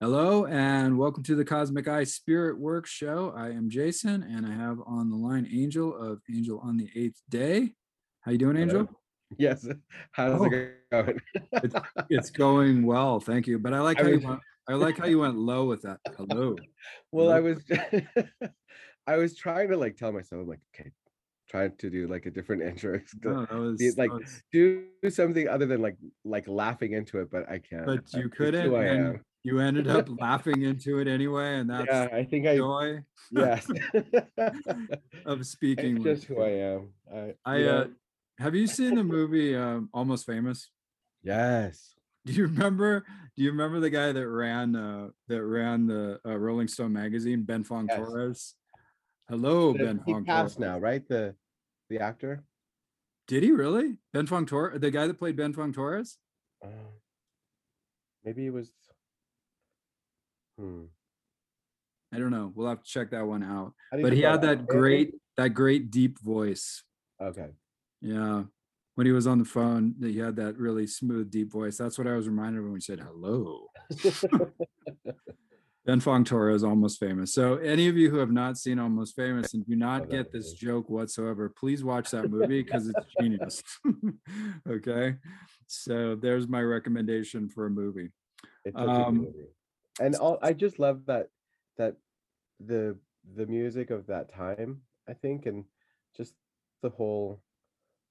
Hello and welcome to the Cosmic Eye Spirit Work Show. I am Jason and I have on the line Angel of Angel on the Eighth Day. How you doing, Angel? Hello. Yes. How's Oh. it going? It's, it's going well, thank you. But I like I how you went, I like how you went low with that. Hello. well, I was I was trying to like tell myself, I'm like, okay, trying to do like a different intro. No, oh, that was, like, was- do something other than like like laughing into it, but I can't. but you couldn't, who I am. You ended up laughing into it anyway, and that's Yeah, I think I joy yes. of speaking. it's just who. I am. I, I uh, have you seen the movie um, Almost Famous? yes. Do you remember? Do you remember the guy that ran uh, that ran the uh, Rolling Stone magazine, Ben Fong Yes. Torres? Hello, The- Ben he Fong passed Torres. now, right? The the actor. Did he really? Ben Fong Torres, the guy that played Ben Fong Torres? Uh, maybe it was. Hmm. I don't know. We'll have to check that one out. How do you But he had that great, that great deep voice. Okay. Yeah. When he was on the phone, he had that really smooth, deep voice. That's what I was reminded of when we said hello. Ben Fong Torres, almost famous. So, any of you who have not seen Almost Famous and do not that get this joke whatsoever, please watch that movie because it's genius. okay. So, there's my recommendation for a movie. It's a Um, movie. And all, I just love that that the the music of that time, I think, and just the whole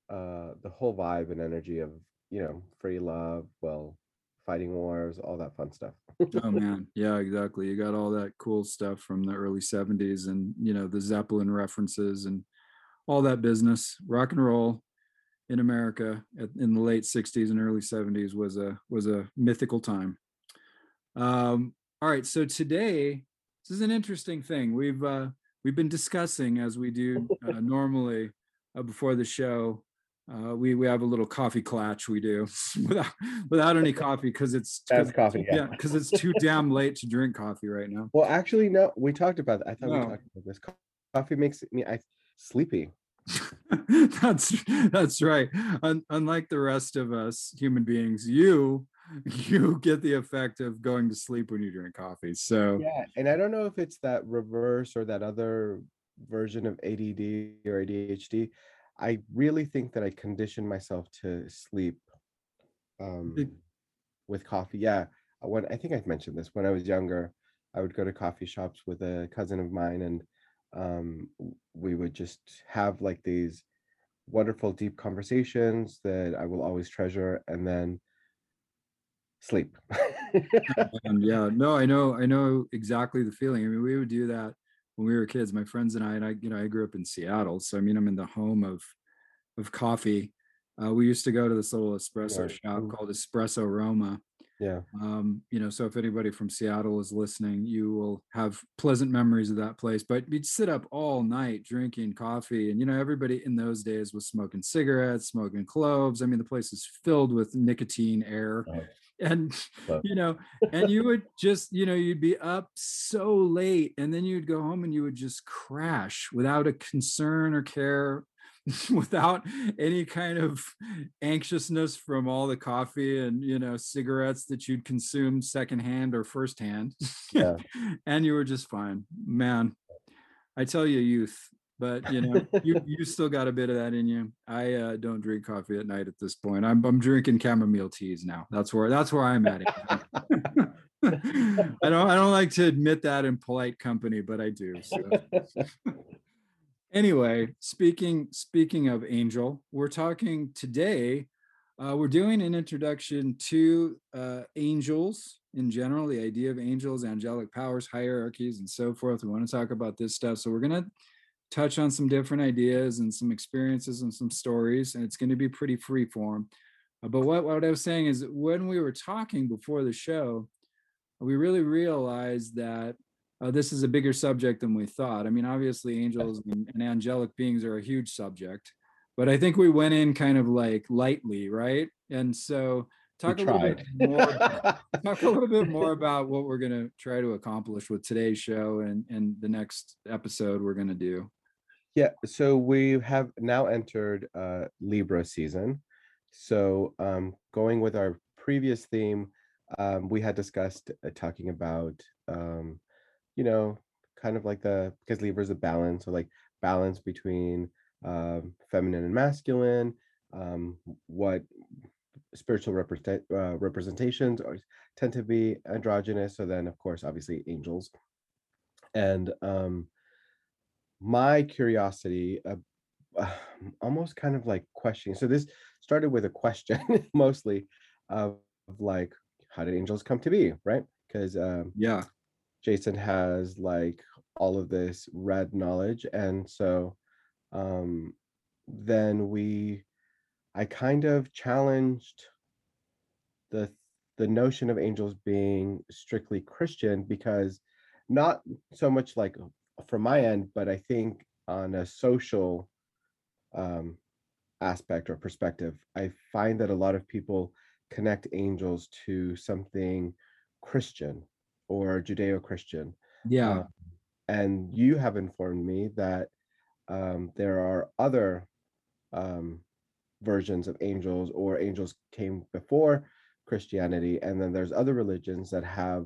uh the whole vibe and energy of, you know, free love, well, fighting wars, all that fun stuff. Oh, man. Yeah, exactly. You got all that cool stuff from the early 70s and, you know, the Zeppelin references and all that business. Rock and roll in America at, in the late 60s and early 70s was a was a mythical time. Um, all right, so today this is an interesting thing. We've uh, we've been discussing as we do uh, normally uh, before the show. Uh, we we have a little coffee clatch we do without without any coffee because it's That's coffee, too- yeah. because it's too damn late to drink coffee right now. Well, actually, no, we talked about that. I thought we talked about this. Coffee makes me I sleepy. that's that's right. Un- unlike the rest of us human beings, you you get the effect of going to sleep when you drink coffee. So Yeah, and I don't know if it's that reverse or that other version of ADD or ADHD. I really think that I conditioned myself to sleep um, with coffee. Yeah, when I think I've mentioned this when I was younger, I would go to coffee shops with a cousin of mine, and um, we would just have like these wonderful, deep conversations that I will always treasure, and then sleep. and yeah, no, I know, I know exactly the feeling. I mean, we would do that when we were kids, my friends and I, and I, you know, I grew up in Seattle. So I mean, I'm in the home of of coffee. Uh, we used to go to this little espresso Right. shop Mm. called Espresso Roma. yeah. um, you know, so if anybody from Seattle is listening, you will have pleasant memories of that place. But we'd sit up all night drinking coffee, and you know, everybody in those days was smoking cigarettes, smoking cloves. I mean, the place is filled with nicotine air, Right. And you know, and you would just, you know, you'd be up so late, and then you'd go home and you would just crash without a concern or care without any kind of anxiousness from all the coffee and you know cigarettes that you'd consumed secondhand or firsthand Yeah. and you were just fine man i tell you youth but you know you you still got a bit of that in you. I uh, don't drink coffee at night at this point. I'm, I'm drinking chamomile teas now. That's where that's where i'm at i don't i don't like to admit that in polite company but i do so. Anyway speaking speaking of angel we're talking today uh, we're doing an introduction to uh, angels in general the idea of angels angelic powers hierarchies and so forth. We want to talk about this stuff so we're going to touch on some different ideas and some experiences and some stories and it's going to be pretty free form Uh, but what, what i was saying is when we were talking before the show we really realized that uh, this is a bigger subject than we thought. I mean, obviously, angels and, and angelic beings are a huge subject, but I think we went in kind of like lightly, right? And so, We talk a little bit more. talk a little bit more about what we're going to try to accomplish with today's show and and the next episode we're going to do. Yeah, so we have now entered uh, Libra season. So um, going with our previous theme, um, we had discussed uh, talking about, um, you know, kind of like the because Libra is a balance, so like balance between um, feminine and masculine, um, what spiritual represent, uh, representations are, tend to be androgynous. So then, of course, obviously angels. And um, my curiosity, uh, uh, almost kind of like questioning. So this started with a question mostly of like, how did angels come to be, right? Because um, yeah, Jason has like all of this red knowledge, and so um, then we I kind of challenged the the notion of angels being strictly Christian because not so much like from my end, but I think on a social um, aspect or perspective, I find that a lot of people connect angels to something Christian or Judeo-Christian. Yeah. Um, and you have informed me that um, there are other um, versions of angels or angels came before Christianity, and then there's other religions that have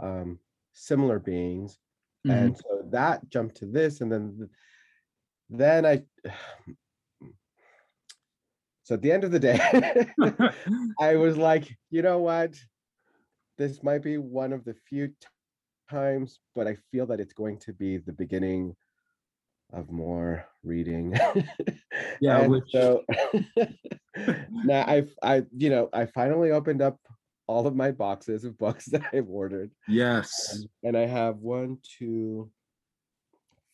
um, similar beings, mm-hmm. and so that jumped to this, and then then I. So at the end of the day, I was like, you know what, this might be one of the few times, but I feel that it's going to be the beginning of more reading. yeah. Which... So now I, I, you know, I finally opened up all of my boxes of books that I've ordered. Yes. Um, and I have one, two,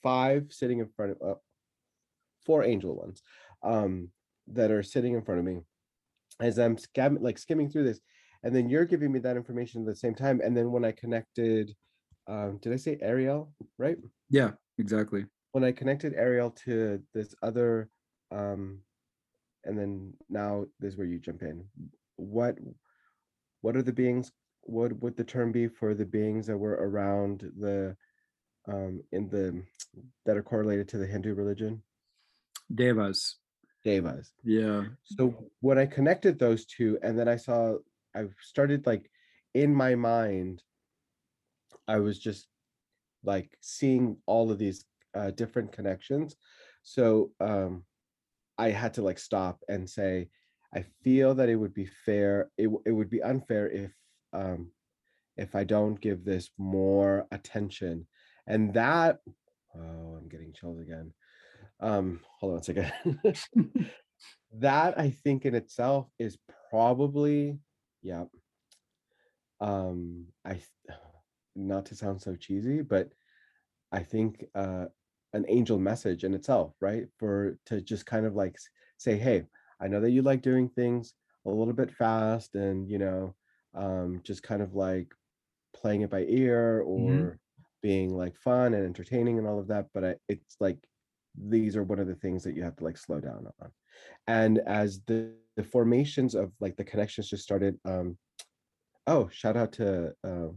five sitting in front of, uh, four angel ones, um, that are sitting in front of me as I'm like skimming through this. And then you're giving me that information at the same time. And then when I connected, um, did I say Ariel, right? Yeah, exactly when I connected Ariel to this other, um, and then now this is where you jump in. What what are the beings? What would the term be for the beings that were around the um in the that are correlated to the Hindu religion? Devas. Devas. Yeah. So when I connected those two, and then I saw I started like in my mind, I was just like seeing all of these uh, different connections. So um, I had to like stop and say, I feel that it would be fair. It, it would be unfair if um, if I don't give this more attention. And that, oh, I'm getting chills again. Um, hold on a second. that I think in itself is probably, yeah. Um, I not to sound so cheesy, but I think uh, an angel message in itself, right? For to just kind of like say, hey, I know that you like doing things a little bit fast and you know, um, just kind of like playing it by ear mm-hmm. or mm-hmm. being like fun and entertaining and all of that. But I, it's like these are one of the things that you have to like slow down on. And as the, the formations of like the connections just started, um, oh, shout out to uh,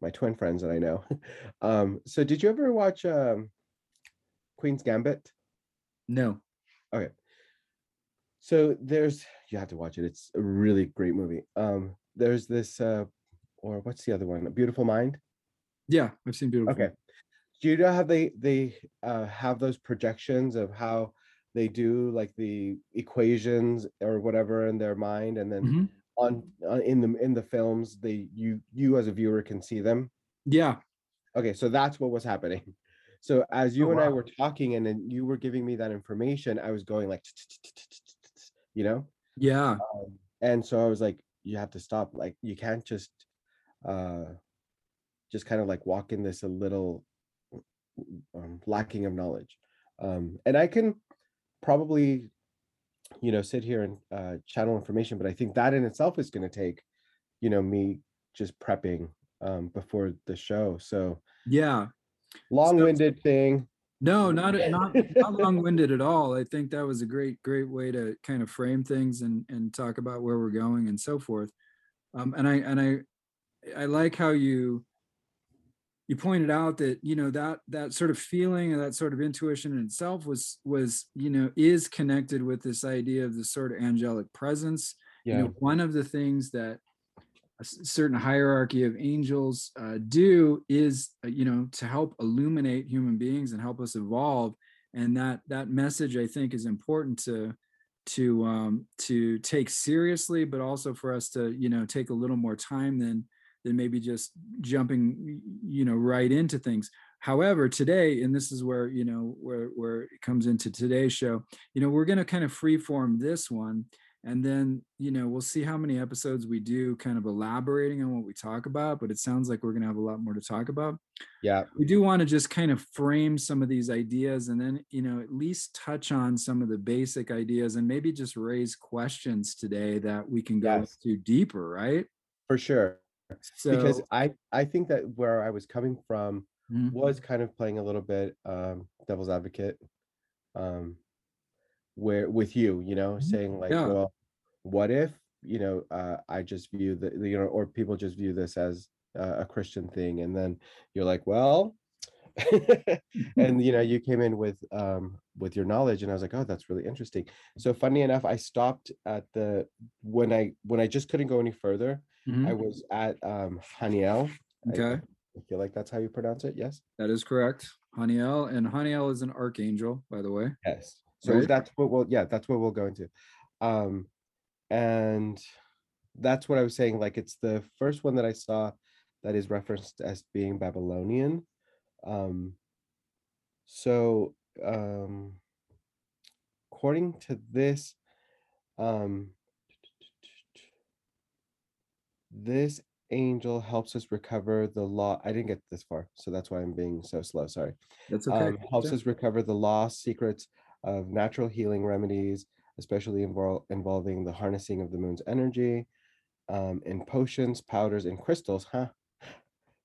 my twin friends that I know. um, so did you ever watch um, Queen's Gambit? No. Okay. So there's you have to watch it. It's a really great movie. Um, there's this uh, or what's the other one? A Beautiful Mind. Yeah, I've seen Beautiful. Okay. Do you know how they they uh, have those projections of how they do like the equations or whatever in their mind, and then mm-hmm. on, on in the in the films they you you as a viewer can see them. Yeah. Okay, so that's what was happening. So as you oh, and wow. I were talking and then you were giving me that information, I was going like, you know? Yeah. And so I was like, you have to stop. Like you can't just uh just kind of like walk in this a little um, lacking of knowledge. Um and I can probably you know sit here and uh channel information, but I think that in itself is going to take you know me just prepping um before the show. So yeah, long-winded so, thing no not not not long-winded at all. I think that was a great great way to kind of frame things and and talk about where we're going and so forth. Um and i and i i like how you you pointed out that you know that that sort of feeling and that sort of intuition in itself was was you know is connected with this idea of the sort of angelic presence. Yeah. you know one of the things that a certain hierarchy of angels uh, do is uh, you know to help illuminate human beings and help us evolve. And that that message i think is important to to um to take seriously but also for us to you know take a little more time than than maybe just jumping you know right into things. However today and this is where you know where where it comes into today's show you know we're going to kind of freeform this one and then you know we'll see how many episodes we do kind of elaborating on what we talk about but it sounds like we're going to have a lot more to talk about yeah we do want to just kind of frame some of these ideas and then you know at least touch on some of the basic ideas and maybe just raise questions today that we can go yes. to deeper right for sure so, because i i think that where i was coming from mm-hmm. was kind of playing a little bit um devil's advocate um where with you you know mm-hmm. saying like yeah. well what if you know uh, i just view the you know or people just view this as uh, a christian thing and then you're like well and you know you came in with um with your knowledge and i was like oh that's really interesting so funny enough i stopped at the when i when i just couldn't go any further mm-hmm. i was at um haniel okay I, I feel like that's how you pronounce it yes that is correct haniel and haniel is an archangel by the way yes so right? that's what we'll yeah, that's what we'll go into. Um and that's what I was saying. Like it's the first one that I saw that is referenced as being Babylonian. Um so um according to this um this angel helps us recover the law. I didn't get this far, so that's why I'm being so slow. Sorry. That's okay. Um, helps us recover the lost secrets of natural healing remedies, especially invol- involving the harnessing of the moon's energy, um, in potions, powders, and crystals, huh?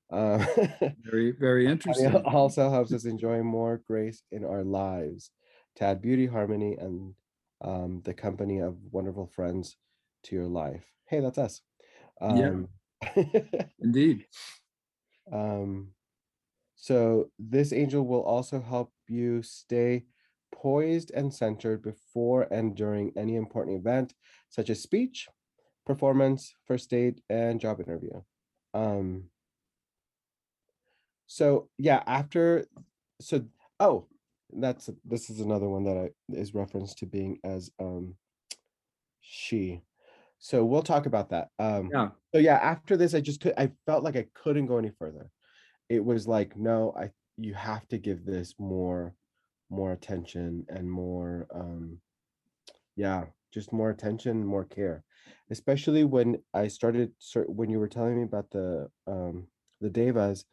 Uh, very, very interesting. also helps us enjoy more grace in our lives, to add beauty, harmony, and um, the company of wonderful friends to your life. Hey, that's us. Um, yeah, indeed. Um, so this angel will also help you stay poised and centered before and during any important event, such as speech, performance, first date, and job interview. Um, so yeah, after so oh, that's this is another one that I is referenced to being as um she. So we'll talk about that. Um yeah. so yeah, after this, I just could I felt like I couldn't go any further. It was like, no, I you have to give this more more attention and more um yeah just more attention more care especially when i started when you were telling me about the um the devas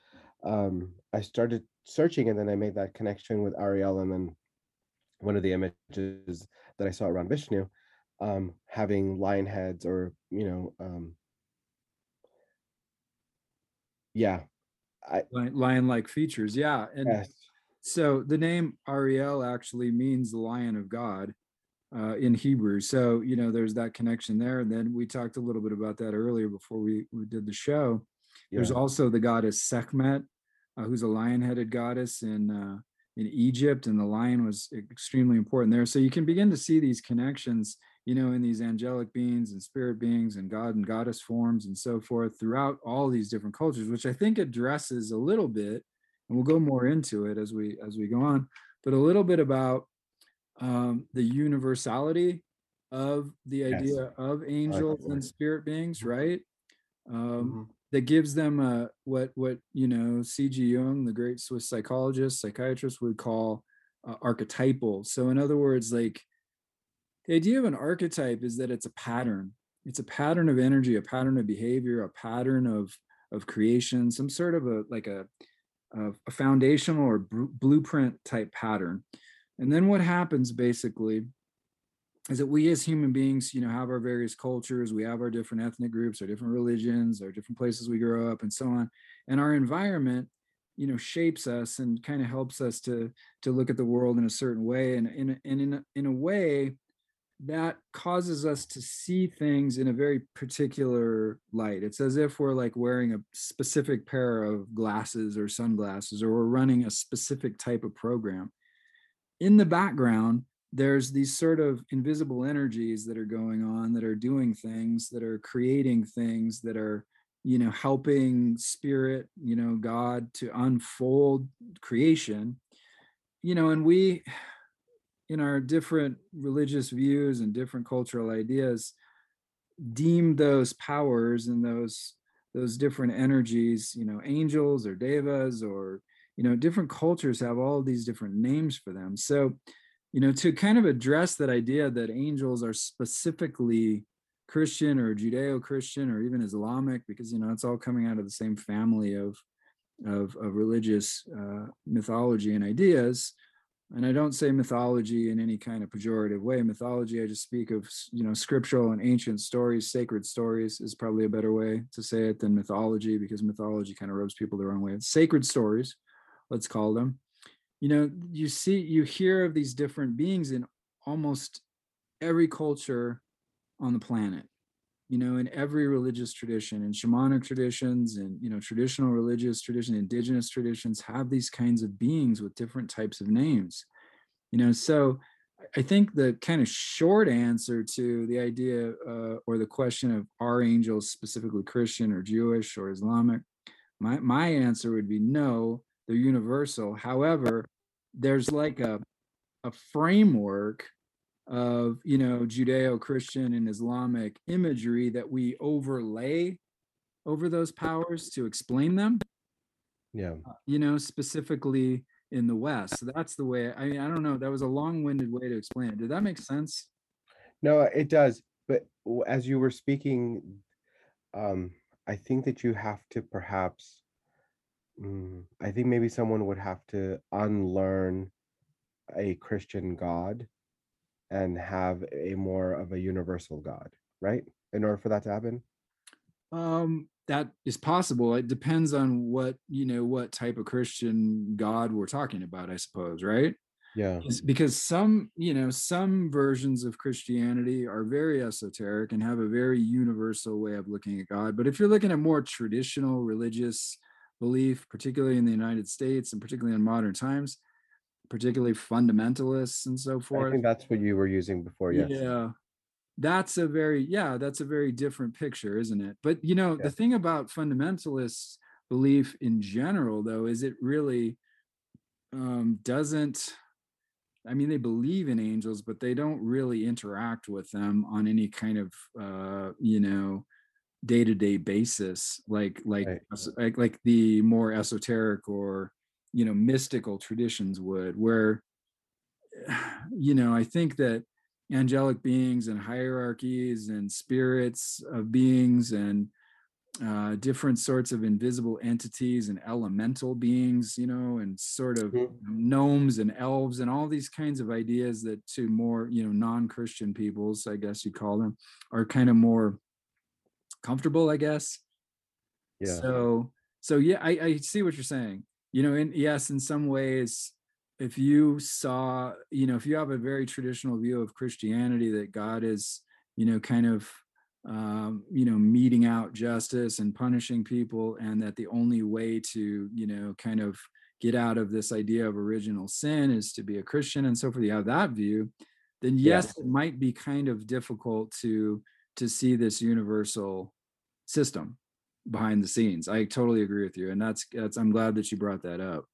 um i started searching and then i made that connection with ariel and then one of the images that i saw around vishnu um having lion heads or you know um yeah I, lion like features yeah and yes. So the name Ariel actually means the Lion of God uh, in Hebrew. So you know, there's that connection there. And then we talked a little bit about that earlier before we we did the show. Yeah. There's also the goddess Sekhmet, uh, who's a lion-headed goddess in uh, in Egypt, and the lion was extremely important there. So you can begin to see these connections, you know, in these angelic beings and spirit beings and God and goddess forms and so forth throughout all these different cultures, which I think addresses a little bit and we'll go more into it as we as we go on but a little bit about um, the universality of the idea yes. of angels and spirit beings mm-hmm. right um, mm-hmm. that gives them a what what you know cg jung the great swiss psychologist psychiatrist would call uh, archetypal so in other words like the idea of an archetype is that it's a pattern it's a pattern of energy a pattern of behavior a pattern of of creation some sort of a like a a, a foundational or blueprint type pattern. And then what happens basically is that we as human beings, you know, have our various cultures, we have our different ethnic groups, our different religions, our different places we grow up, and so on. And our environment, you know, shapes us and kind of helps us to to look at the world in a certain way. And in and in in a way, that causes us to see things in a very particular light. It's as if we're like wearing a specific pair of glasses or sunglasses, or we're running a specific type of program. In the background, there's these sort of invisible energies that are going on that are doing things that are creating things that are you know helping spirit you know god to unfold creation you know and we in our different religious views and different cultural ideas deem those powers and those those different energies you know angels or devas or you know different cultures have all these different names for them. So you know to kind of address that idea that angels are specifically christian or judeo-christian or even islamic because you know it's all coming out of the same family of of, of religious uh, mythology and ideas and I don't say mythology in any kind of pejorative way. Mythology, I just speak of you know scriptural and ancient stories, sacred stories is probably a better way to say it than mythology because mythology kind of rubs people the wrong way. It's sacred stories, let's call them. You know, you see, you hear of these different beings in almost every culture on the planet you know, in every religious tradition, in shamanic traditions and, you know, traditional religious tradition, indigenous traditions have these kinds of beings with different types of names. You know, so I think the kind of short answer to the idea uh, or the question of are angels specifically Christian or Jewish or Islamic, my, my answer would be no, they're universal. However, there's like a, a framework of you know judeo-christian and islamic imagery that we overlay over those powers to explain them yeah. uh, you know specifically in the west. So that's the way i mean i don't know that was a long-winded way to explain it. Did that make sense? No it does. But as you were speaking um i think that you have to perhaps mm, i think maybe someone would have to unlearn a christian god and have a more of a universal God, right? In order for that to happen? Um, that is possible. It depends on what, you know, what type of Christian God we're talking about, I suppose, right? Yeah. Because some, you know, some versions of Christianity are very esoteric and have a very universal way of looking at God. But if you're looking at more traditional religious belief, particularly in the United States and particularly in modern times, particularly fundamentalists and so forth. I think that's what you were using before. Yes. Yeah. That's a very, yeah, that's a very different picture, isn't it? But, you know, yeah. the thing about fundamentalists' belief in general, though, is it really um, doesn't, I mean, they believe in angels, but they don't really interact with them on any kind of, uh, you know, day-to-day basis like like right. like like the more esoteric or you know mystical traditions would where you know i think that angelic beings and hierarchies and spirits of beings and uh, different sorts of invisible entities and elemental beings, you know, and sort of mm-hmm. gnomes and elves and all these kinds of ideas that to more, you know, non-Christian peoples, I guess you call them, are kind of more comfortable, I guess. Yeah. So, so yeah, I, I see what you're saying you know in yes in some ways if you saw you know if you have a very traditional view of christianity that god is you know kind of um, you know meting out justice and punishing people and that the only way to you know kind of get out of this idea of original sin is to be a christian and so forth you have that view then yes yeah. it might be kind of difficult to to see this universal system behind the scenes. I totally agree with you, and that's that's. I'm glad that you brought that up.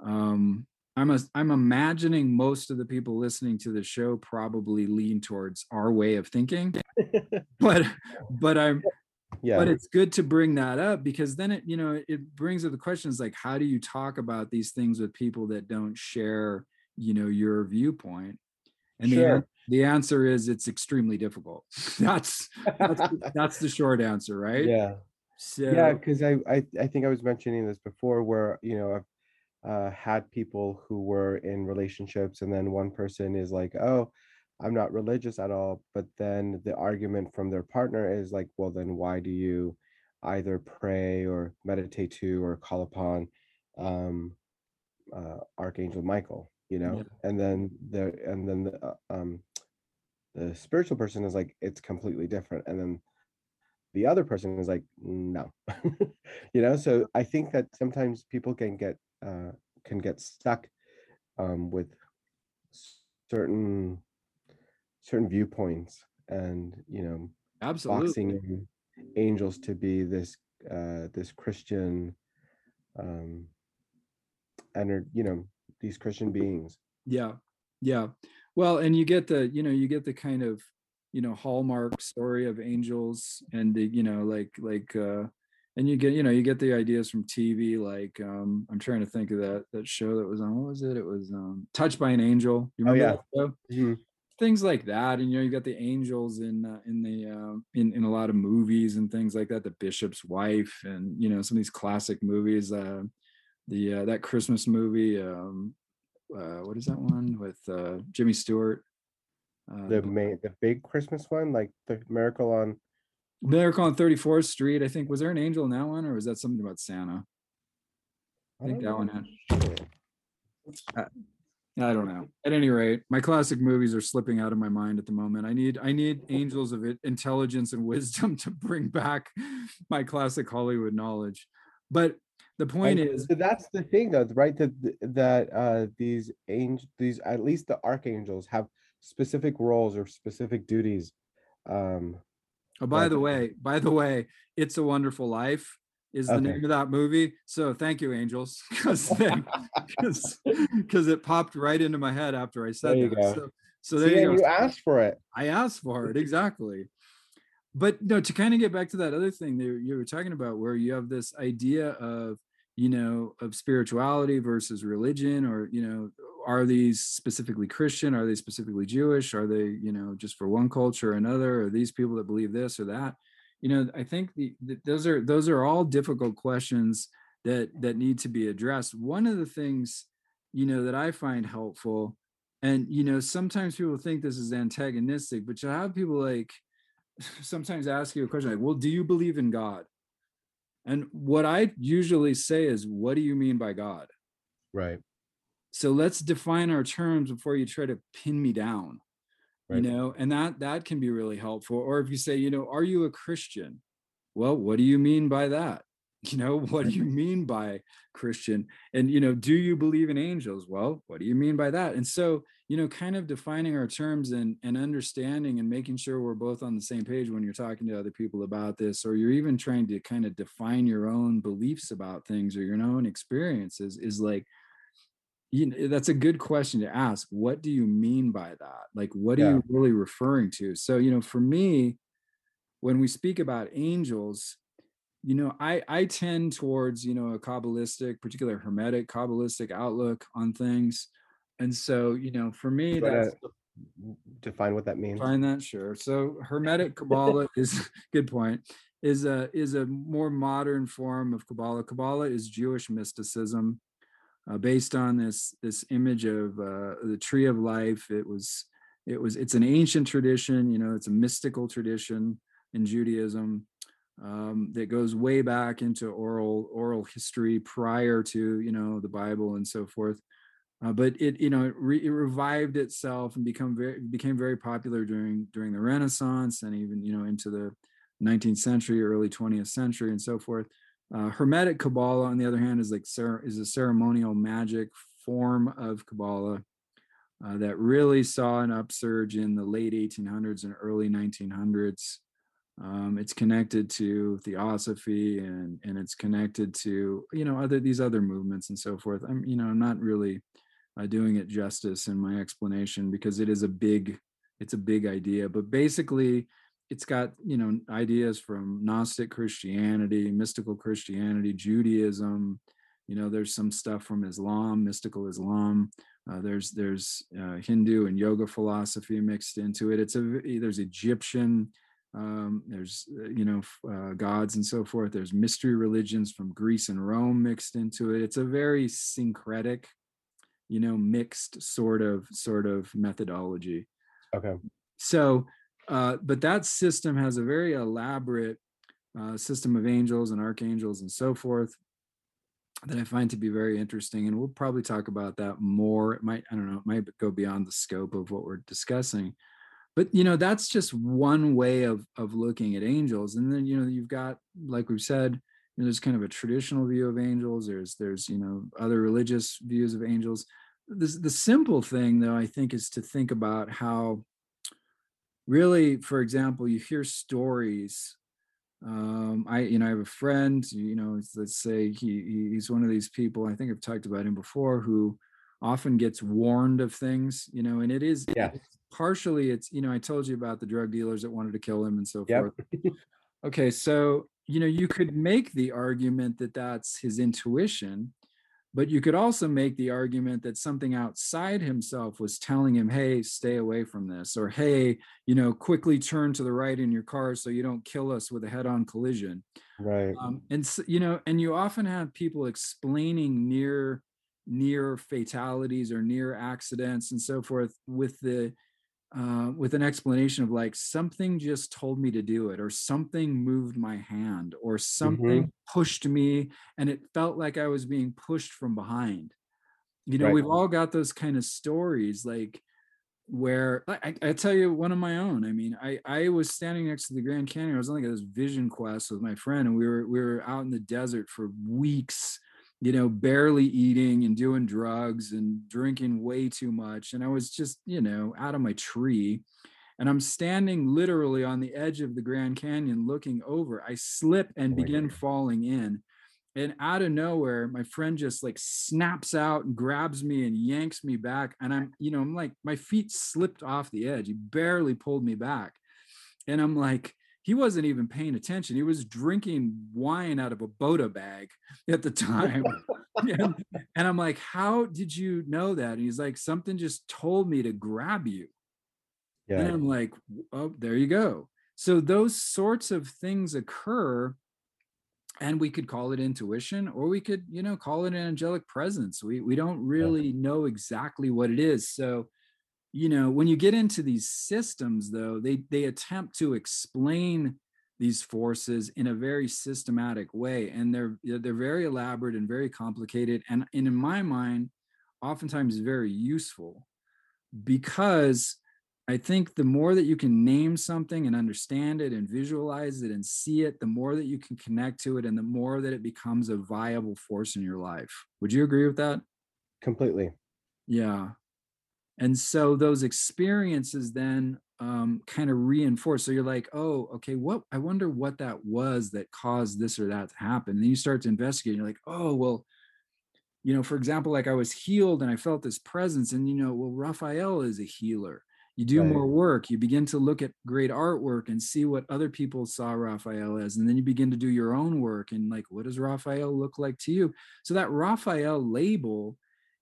Um, I'm a, I'm imagining most of the people listening to the show probably lean towards our way of thinking, but but I'm yeah but it's good to bring that up because then it you know it brings up the questions like how do you talk about these things with people that don't share you know your viewpoint and sure. the, the answer is it's extremely difficult that's that's, that's the short answer right yeah so yeah, because I, I I think I was mentioning this before, where you know I've uh, had people who were in relationships, and then one person is like, "Oh, I'm not religious at all," but then the argument from their partner is like, "Well, then why do you either pray or meditate to or call upon um, uh, Archangel Michael?" You know, yeah. and then the and then the uh, um, the spiritual person is like, "It's completely different," and then the other person is like no. You know so i think that sometimes people can get uh, can get stuck um, with certain certain viewpoints and you know absolutely. boxing angels to be this uh this christian um and you know these christian beings. Yeah. Yeah. Well and you get the you know you get the kind of you know hallmark story of angels and the you know like like uh and you get you know you get the ideas from tv like um i'm trying to think of that that show that was on what was it it was um touched by an angel you remember oh, yeah. Mm-hmm. things like that and you know you got the angels in uh, in the uh, in in a lot of movies and things like that the bishop's wife and you know some of these classic movies uh the uh, that christmas movie um uh what is that one with uh jimmy stewart uh, the main the big christmas one like the miracle on Miracle on 34th Street. I think was there an angel in that one, or was that something about Santa? I think that one had. I, I don't know. At any rate, my classic movies are slipping out of my mind at the moment. I need I need angels of intelligence and wisdom to bring back my classic Hollywood knowledge. But the point and is that's the thing though, right? That that uh these angels these at least the archangels have specific roles or specific duties um Oh, by the way, by the way, It's a Wonderful Life is the okay. name of that movie. So thank you, Angels, because because it popped right into my head after I said there that. So, so there See, you go. You asked for it. I asked for it exactly. But no, to kind of get back to that other thing that you were talking about, where you have this idea of you know of spirituality versus religion, or you know are these specifically Christian? Are they specifically Jewish? Are they, you know, just for one culture or another? Are these people that believe this or that? You know, I think the, the, those are those are all difficult questions that that need to be addressed. One of the things, you know, that I find helpful, and you know, sometimes people think this is antagonistic, but you have people like sometimes ask you a question like, "Well, do you believe in God?" And what I usually say is, "What do you mean by God?" Right so let's define our terms before you try to pin me down right. you know and that that can be really helpful. Or if you say you know are you a christian? Well what do you mean by that? You know what do you mean by christian? And you know do you believe in angels? Well what do you mean by that? And so you know kind of defining our terms and and understanding and making sure we're both on the same page when you're talking to other people about this or you're even trying to kind of define your own beliefs about things or your own experiences is like you know, that's a good question to ask. What do you mean by that? Like, what are yeah. you really referring to? So, you know, for me, when we speak about angels, you know, I I tend towards you know a kabbalistic, particular hermetic kabbalistic outlook on things, and so you know, for me, that's define what that means. Define that, sure. So, hermetic Kabbalah is good point. Is a is a more modern form of Kabbalah. Kabbalah is Jewish mysticism uh, based on this this image of uh, the tree of life. It was it was it's an ancient tradition. You know, it's a mystical tradition in Judaism um, that goes way back into oral oral history prior to you know the Bible and so forth. Uh, but it you know it, re, it, revived itself and become very became very popular during during the Renaissance and even you know into the 19th century, early 20th century, and so forth. Uh, Hermetic Kabbalah, on the other hand, is like is a ceremonial magic form of Kabbalah uh, that really saw an upsurge in the late 1800s and early 1900s. Um, it's connected to theosophy and and it's connected to you know other these other movements and so forth. I'm you know I'm not really uh, doing it justice in my explanation because it is a big it's a big idea, but basically it's got you know ideas from gnostic christianity mystical christianity judaism you know there's some stuff from islam mystical islam uh, there's there's uh, hindu and yoga philosophy mixed into it. It's a there's egyptian um, there's uh, you know uh, gods and so forth. There's mystery religions from greece and rome mixed into it. It's a very syncretic you know mixed sort of sort of methodology. Okay. So uh, but that system has a very elaborate uh, system of angels and archangels and so forth that I find to be very interesting. And we'll probably talk about that more. It might, I don't know, it might go beyond the scope of what we're discussing. But you know, that's just one way of of looking at angels. And then, you know, you've got, like we've said, you know, there's kind of a traditional view of angels. There's there's, you know, other religious views of angels this the simple thing though i think is to think about how really for example you hear stories um i you know i have a friend you know let's say he he's one of these people i think i've talked about him before who often gets warned of things you know and it is yeah partially it's you know i told you about the drug dealers that wanted to kill him and so yep. forth okay so you know you could make the argument that that's his intuition but you could also make the argument that something outside himself was telling him, hey, stay away from this, or hey, you know, quickly turn to the right in your car so you don't kill us with a head on collision. Right. Um, and, you know, and you often have people explaining near near fatalities or near accidents and so forth with the uh, with an explanation of like something just told me to do it or something moved my hand or something mm-hmm. pushed me and it felt like i was being pushed from behind you know right. we've all got those kind of stories like where I, I, tell you one of my own i mean i i was standing next to the grand canyon i was on like this vision quest with my friend and we were we were out in the desert for weeks you know, barely eating and doing drugs and drinking way too much. And I was just, you know, out of my tree. And I'm standing literally on the edge of the Grand Canyon looking over. I slip and oh begin falling in. And out of nowhere, my friend just like snaps out and grabs me and yanks me back. And I'm, you know, I'm like, my feet slipped off the edge. He barely pulled me back. And I'm like, he wasn't even paying attention. He was drinking wine out of a Bota bag at the time. and, and, I'm like, How did you know that? And he's like, Something just told me to grab you. Yeah. And I'm like, Oh, there you go. So those sorts of things occur. And we could call it intuition, or we could, you know, call it an angelic presence. We we don't really yeah. know exactly what it is. So you know when you get into these systems though they they attempt to explain these forces in a very systematic way and they're they're very elaborate and very complicated and, and in my mind oftentimes very useful because i think the more that you can name something and understand it and visualize it and see it the more that you can connect to it and the more that it becomes a viable force in your life. Would you agree with that? Completely. Yeah and so those experiences then um, kind of reinforce so you're like oh okay what i wonder what that was that caused this or that to happen. And then you start to investigate and you're like oh well you know for example like i was healed and i felt this presence and you know well raphael is a healer. You do right. more work you begin to look at great artwork and see what other people saw raphael as and then you begin to do your own work and like what does raphael look like to you? So that raphael label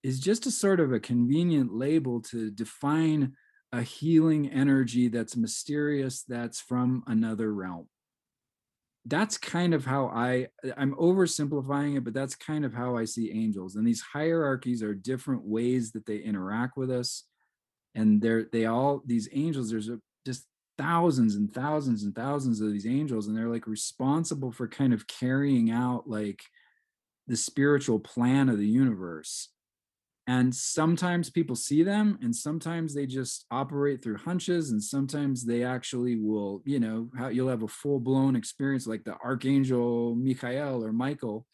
is just a sort of a convenient label to define a healing energy that's mysterious that's from another realm. That's kind of how i i'm oversimplifying it but that's kind of how i see angels. And these hierarchies are different ways that they interact with us. And they're they all these angels there's a, just thousands and thousands and thousands of these angels and they're like responsible for kind of carrying out like the spiritual plan of the universe and sometimes people see them and sometimes they just operate through hunches and sometimes they actually will you know you'll have a full-blown experience like the archangel michael or michael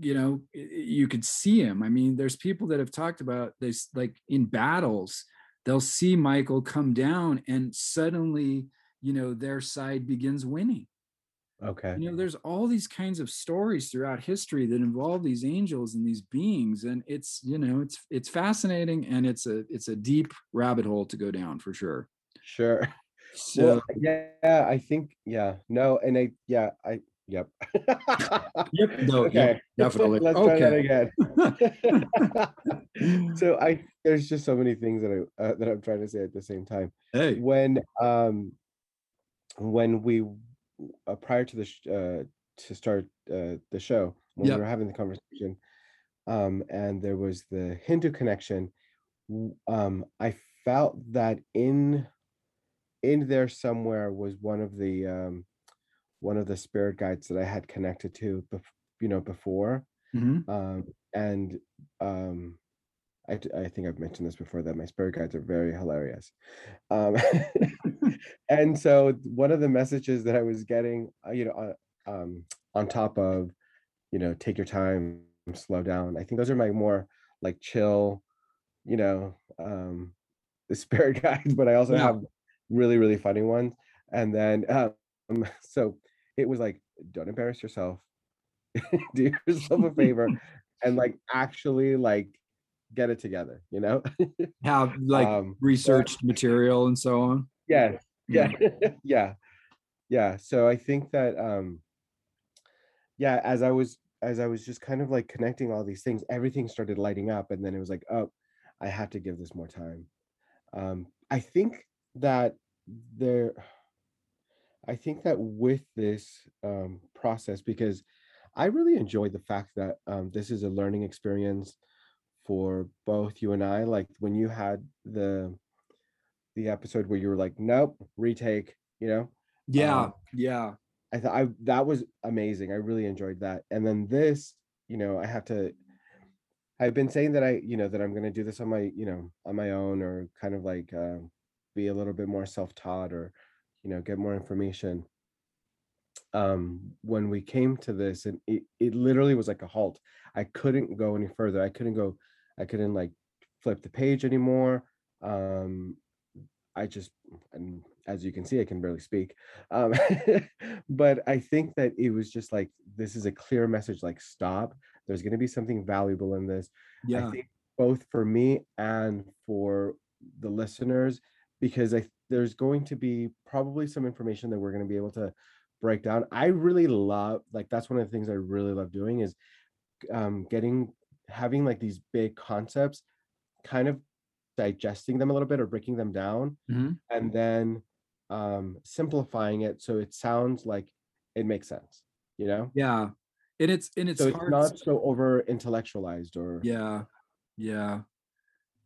you know you could see him. I mean there's people that have talked about this like in battles they'll see michael come down and suddenly you know their side begins winning Okay. You know, there's all these kinds of stories throughout history that involve these angels and these beings, and it's you know, it's it's fascinating and it's a it's a deep rabbit hole to go down for sure. Sure. So well, yeah, I think yeah, no, and I yeah, I yep. yep. No. Okay. Yep, definitely. Let's okay. try that again. so I there's just so many things that I uh, that I'm trying to say at the same time. Hey. When um when we uh, prior to the sh- uh, to start uh, the show when yep. we were having the conversation, um, and there was the Hindu connection. Um, I felt that in in there somewhere was one of the um, one of the spirit guides that I had connected to, bef- you know, before, mm-hmm. um, and um, I, I think I've mentioned this before that my spirit guides are very hilarious. Um, and so one of the messages that I was getting, uh, you know, um, on top of, you know, take your time, slow down. I think those are my more like chill, you know, um, the spirit guides, but I also Yeah. have really, really funny ones. And then, um, so it was like, don't embarrass yourself. Do yourself a favor and like actually like get it together, you know? Have like Um, researched material and so on. yeah, yeah, yeah, yeah. So I think that, um, yeah, as I was, as I was just kind of like connecting all these things, everything started lighting up. And then it was like, oh, I have to give this more time. Um, I think that there, I think that with this um, process, because I really enjoyed the fact that um, this is a learning experience for both you and I. Like when you had the the episode where you were like, nope, retake, you know, Yeah, Um, yeah, I thought I that was amazing. I really enjoyed that. And then this, you know, I have to I've been saying that I, you know, that I'm going to do this on my, you know, on my own or kind of like uh, be a little bit more self-taught or, you know, get more information. Um, when we came to this and it, it literally was like a halt. I couldn't go any further. I couldn't go, I couldn't like flip the page anymore. Um, I just, and as you can see, I can barely speak. Um, but I think that it was just like, this is a clear message like, stop. There's going to be something valuable in this. yeah, I think both for me and for the listeners, because I there's going to be probably some information that we're going to be able to break down. I really love, like, that's one of the things I really love doing is um, getting, having like these big concepts, kind of digesting them a little bit or breaking them down mhm, and then um simplifying it so it sounds like it makes sense you know yeah. And it's and it's so it's not so over intellectualized or Yeah, yeah.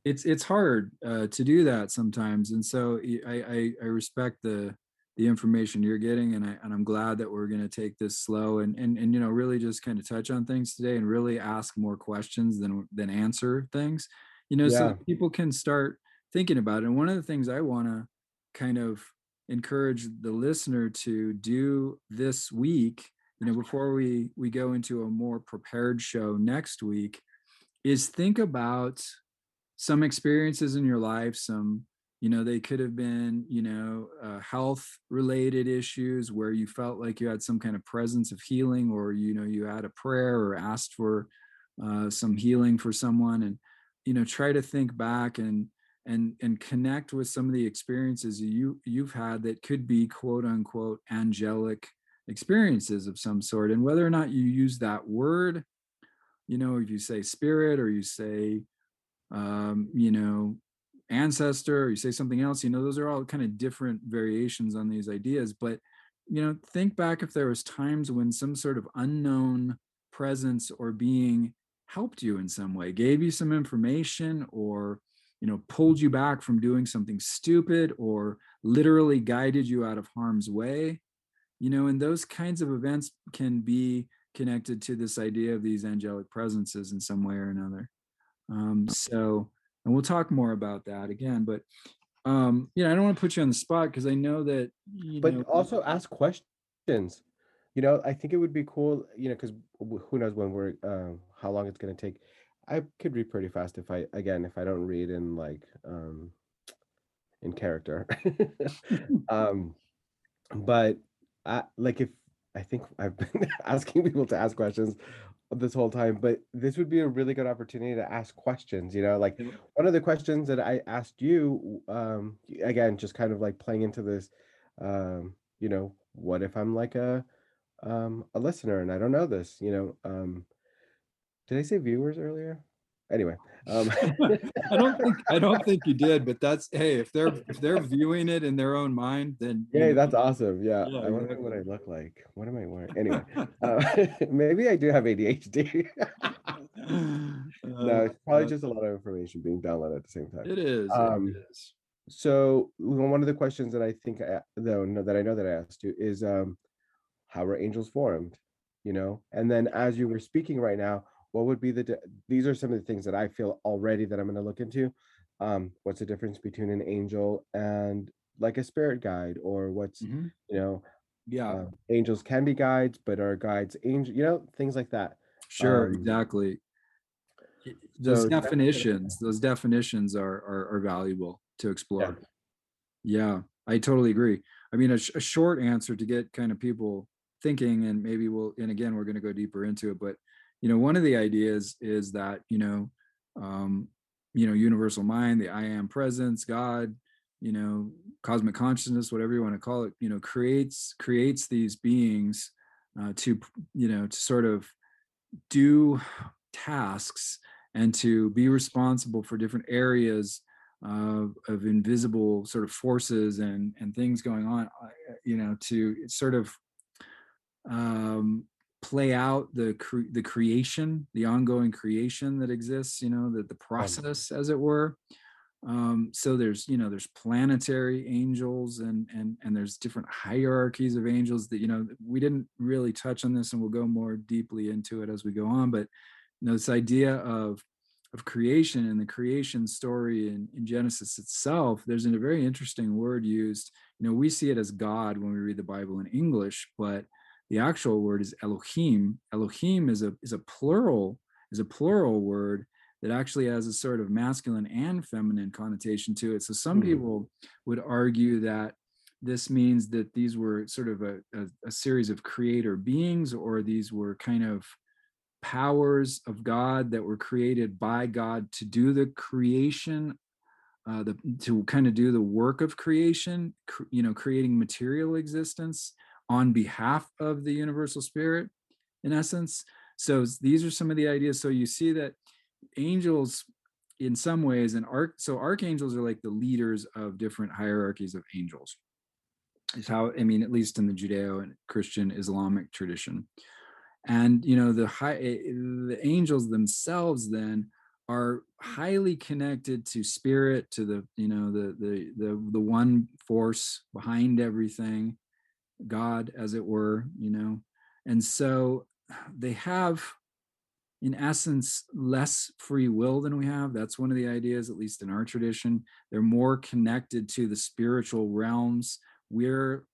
It's it's hard uh, to do that sometimes, and so I I, I respect the the information you're getting, and I and I'm glad that we're going to take this slow and and and you know really just kind of touch on things today and really ask more questions than than answer things, you know, so Yeah. that people can start thinking about it. And one of the things I want to kind of encourage the listener to do this week, you know, before we we go into a more prepared show next week is think about some experiences in your life some you know they could have been you know uh, health related issues where you felt like you had some kind of presence of healing or you know you had a prayer or asked for uh, some healing for someone and you know try to think back and and and connect with some of the experiences you you've had that could be quote unquote angelic experiences of some sort. And whether or not you use that word you know if you say spirit or you say um you know ancestor or you say something else you know those are all kind of different variations on these ideas but you know think back if there was times when some sort of unknown presence or being helped you in some way gave you some information or you know pulled you back from doing something stupid or literally guided you out of harm's way you know and those kinds of events can be connected to this idea of these angelic presences in some way or another. Um so and we'll talk more about that again but um you know i don't want to put you on the spot because i know that you but know also ask questions. You know i think it would be cool you know because who knows when we're uh, how long it's going to take. I could read pretty fast if i again if i don't read in like um in character. Um but I, like if i think i've been asking people to ask questions this whole time but this would be a really good opportunity to ask questions you know like one of the questions that i asked you um again just kind of like playing into this um you know what if i'm like a um a listener and i don't know this? You know um did i say viewers earlier anyway um i don't think i don't think you did but that's hey if they're if they're viewing it in their own mind then you know, that's awesome. Yeah. Yeah, I wonder what I look like. What am I wearing? Anyway, uh, maybe I do have ADHD. no, Uh, it's probably uh, just a lot of information being downloaded at the same time. it is Um, it is So one of the questions that I think I, though no, that I know that I asked you is um, how are angels formed? You know, and then as you were speaking right now, what would be the di- these are some of the things that I feel already that I'm going to look into. Um, what's the difference between an angel and like a spirit guide, or what's Mhm. you know yeah uh, angels can be guides, but are guides angel? You know, things like that. sure um, exactly those So definitions, those definitions are, are, are valuable to explore. Yeah, I totally agree. I mean, a, sh- a short answer to get kind of people thinking, and maybe we'll, and again, we're going to go deeper into it, but you know, one of the ideas is that, you know, um, you know, universal mind, the I am presence, God, you know, cosmic consciousness, whatever you want to call it, you know, creates creates these beings uh, to, you know, to sort of do tasks and to be responsible for different areas of, of invisible sort of forces and and things going on uh, you know to sort of um play out the cre- the creation the ongoing creation that exists you know the, the process as it were. Um so there's you know there's planetary angels and and and there's different hierarchies of angels that you know we didn't really touch on this and we'll go more deeply into it as we go on but you know this idea of of creation and the creation story in, in genesis itself there's a very interesting word used. You know we see it as god when we read the bible in english but the actual word is elohim. Elohim is a is a plural is a plural word that actually has a sort of masculine and feminine connotation to it. So some Hmm. people would argue that this means that these were sort of a, a, a series of creator beings or these were kind of powers of God that were created by God to do the creation, uh, the, to kind of do the work of creation, cr- you know, creating material existence on behalf of the universal spirit, in essence. So these are some of the ideas. So you see that angels, in some ways, and so archangels are like the leaders of different hierarchies of angels. Is how I mean, at least in the Judeo and Christian Islamic tradition and you know the high eh, the angels themselves then are highly connected to spirit to the you know the the the, the one force behind everything god as it were you know? And so they have in essence less free will than we have. That's one of the ideas at least in our tradition. They're more connected to the spiritual realms. We're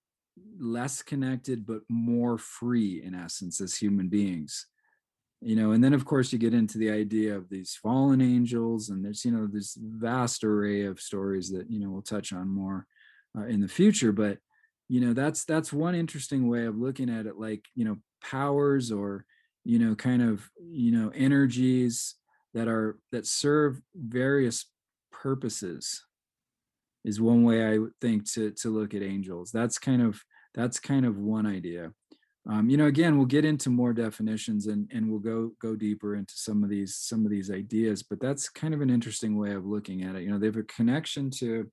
less connected but more free in essence as human beings. You know and then of course you get into the idea of these fallen angels and there's you know this vast array of stories that you know we'll touch on more uh, in the future but you know that's that's one interesting way of looking at it like you know powers or you know kind of you know energies that are that serve various purposes is one way I would think to to look at angels. That's kind of that's kind of one idea. Um, you know, again, we'll get into more definitions and and we'll go go deeper into some of these some of these ideas. But that's kind of an interesting way of looking at it. You know, they have a connection to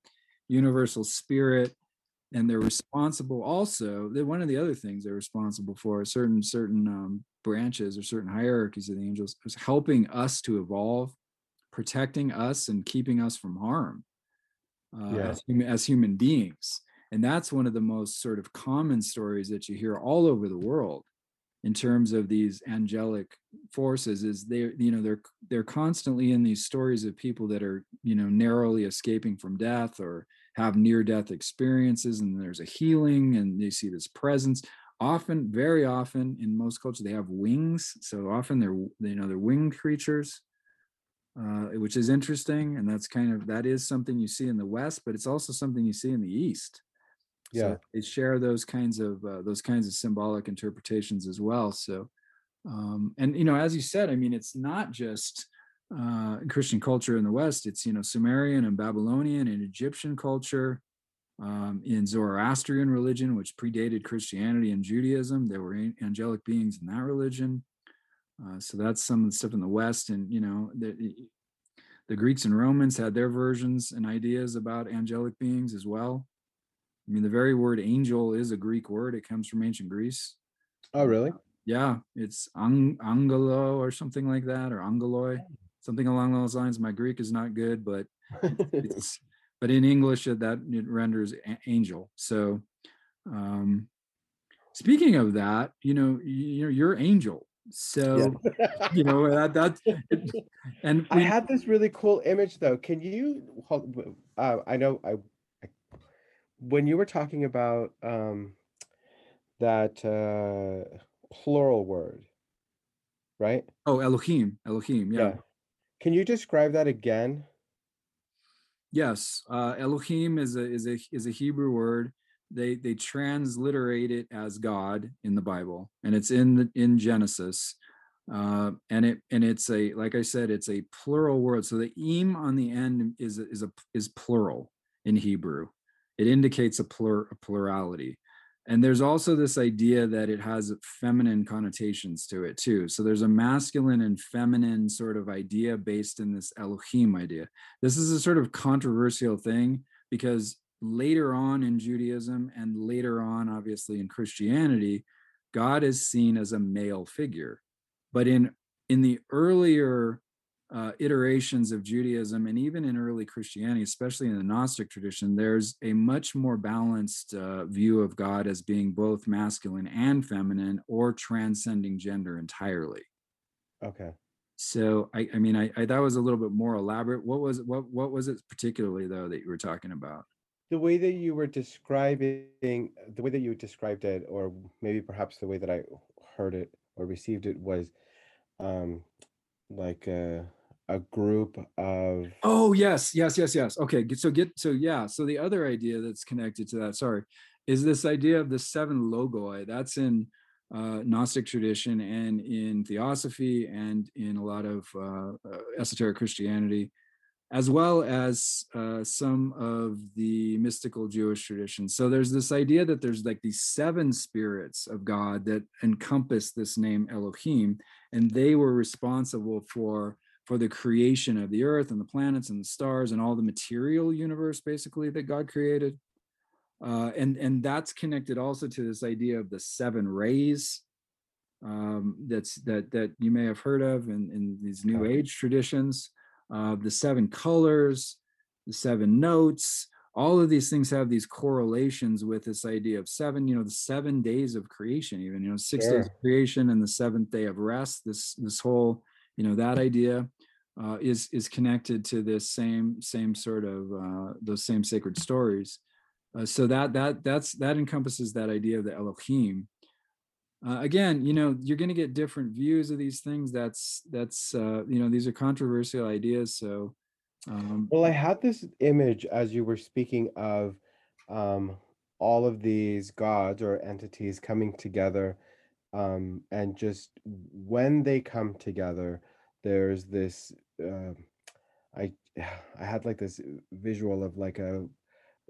universal spirit, and they're responsible also. They're one of the other things they're responsible for certain certain um, branches or certain hierarchies of the angels is helping us to evolve, protecting us and keeping us from harm uh, Yeah. as, human, as human beings. And that's one of the most sort of common stories that you hear all over the world in terms of these angelic forces is they're you know they're they're constantly in these stories of people that are you know narrowly escaping from death or have near death experiences and there's a healing and they see this presence often very often in most cultures they have wings so often they're you know they're winged creatures uh, which is interesting and that's kind of that is something you see in the west but it's also something you see in the east Yeah. so they share those kinds of uh, those kinds of symbolic interpretations as well so um, and you know as you said i mean it's not just uh, christian culture in the west it's you know sumerian and babylonian and egyptian culture um, in zoroastrian religion which predated christianity and judaism there were angelic beings in that religion uh, so that's some of the stuff in the West, and you know, the, the Greeks and Romans had their versions and ideas about angelic beings as well. I mean, the very word angel is a Greek word; it comes from ancient Greece. Oh, really? Yeah, it's ang- angelo or something like that, or angeloi, something along those lines. My Greek is not good, but it's but in English that it renders angel. So, um, speaking of that, you know, you know, you're angel. So you know that that and I we- had this really cool image though. Can you hold? Uh, I know I, I when you were talking about um, that uh, plural word, right? oh Elohim, Elohim, yeah. Can you describe that again? Yes, uh, Elohim is a is a is a Hebrew word. They they transliterate it as God in the Bible, and it's in the, in Genesis. Uh, and it and it's a like I said, it's a plural word. So the im on the end is is a is plural in Hebrew. It indicates a, plur, a plurality and there's also this idea that it has feminine connotations to it too. So there's a masculine and feminine sort of idea based in this elohim idea. This is a sort of controversial thing because later on in judaism and later on obviously in christianity god is seen as a male figure. But in in the earlier uh, iterations of Judaism and even in early Christianity, especially in the Gnostic tradition, there's a much more balanced uh, view of God as being both masculine and feminine or transcending gender entirely. Okay. So I, I mean, I, I that was a little bit more elaborate. What was what what was it particularly though that you were talking about? The way that you were describing the way that you described it, or maybe perhaps the way that I heard it or received it was um like a a group of Oh yes, yes, yes, yes. Okay, so get so yeah. So the other idea that's connected to that, sorry, is this idea of the seven logoi. That's in uh, Gnostic tradition and in Theosophy and in a lot of uh, uh, esoteric Christianity, as well as uh, some of the mystical Jewish traditions. So there's this idea that there's like these seven spirits of God that encompass this name Elohim, and they were responsible for for the creation of the earth and the planets and the stars and all the material universe basically that god created. Uh, and and that's connected also to this idea of the seven rays um, that's that that you may have heard of in, in these new age traditions uh, the seven colors the seven notes. All of these things have these correlations with this idea of seven you know the seven days of creation even you know six sure. days of creation and the seventh day of rest this this whole you know that idea uh, is is connected to this same same sort of uh, those same sacred stories uh, so that that that's that encompasses that idea of the elohim uh, again you know you're going to get different views of these things that's that's uh, you know these are controversial ideas so um, well, I had this image as you were speaking of um, all of these gods or entities coming together, um, and just when they come together, there's this. Uh, I I had like this visual of like a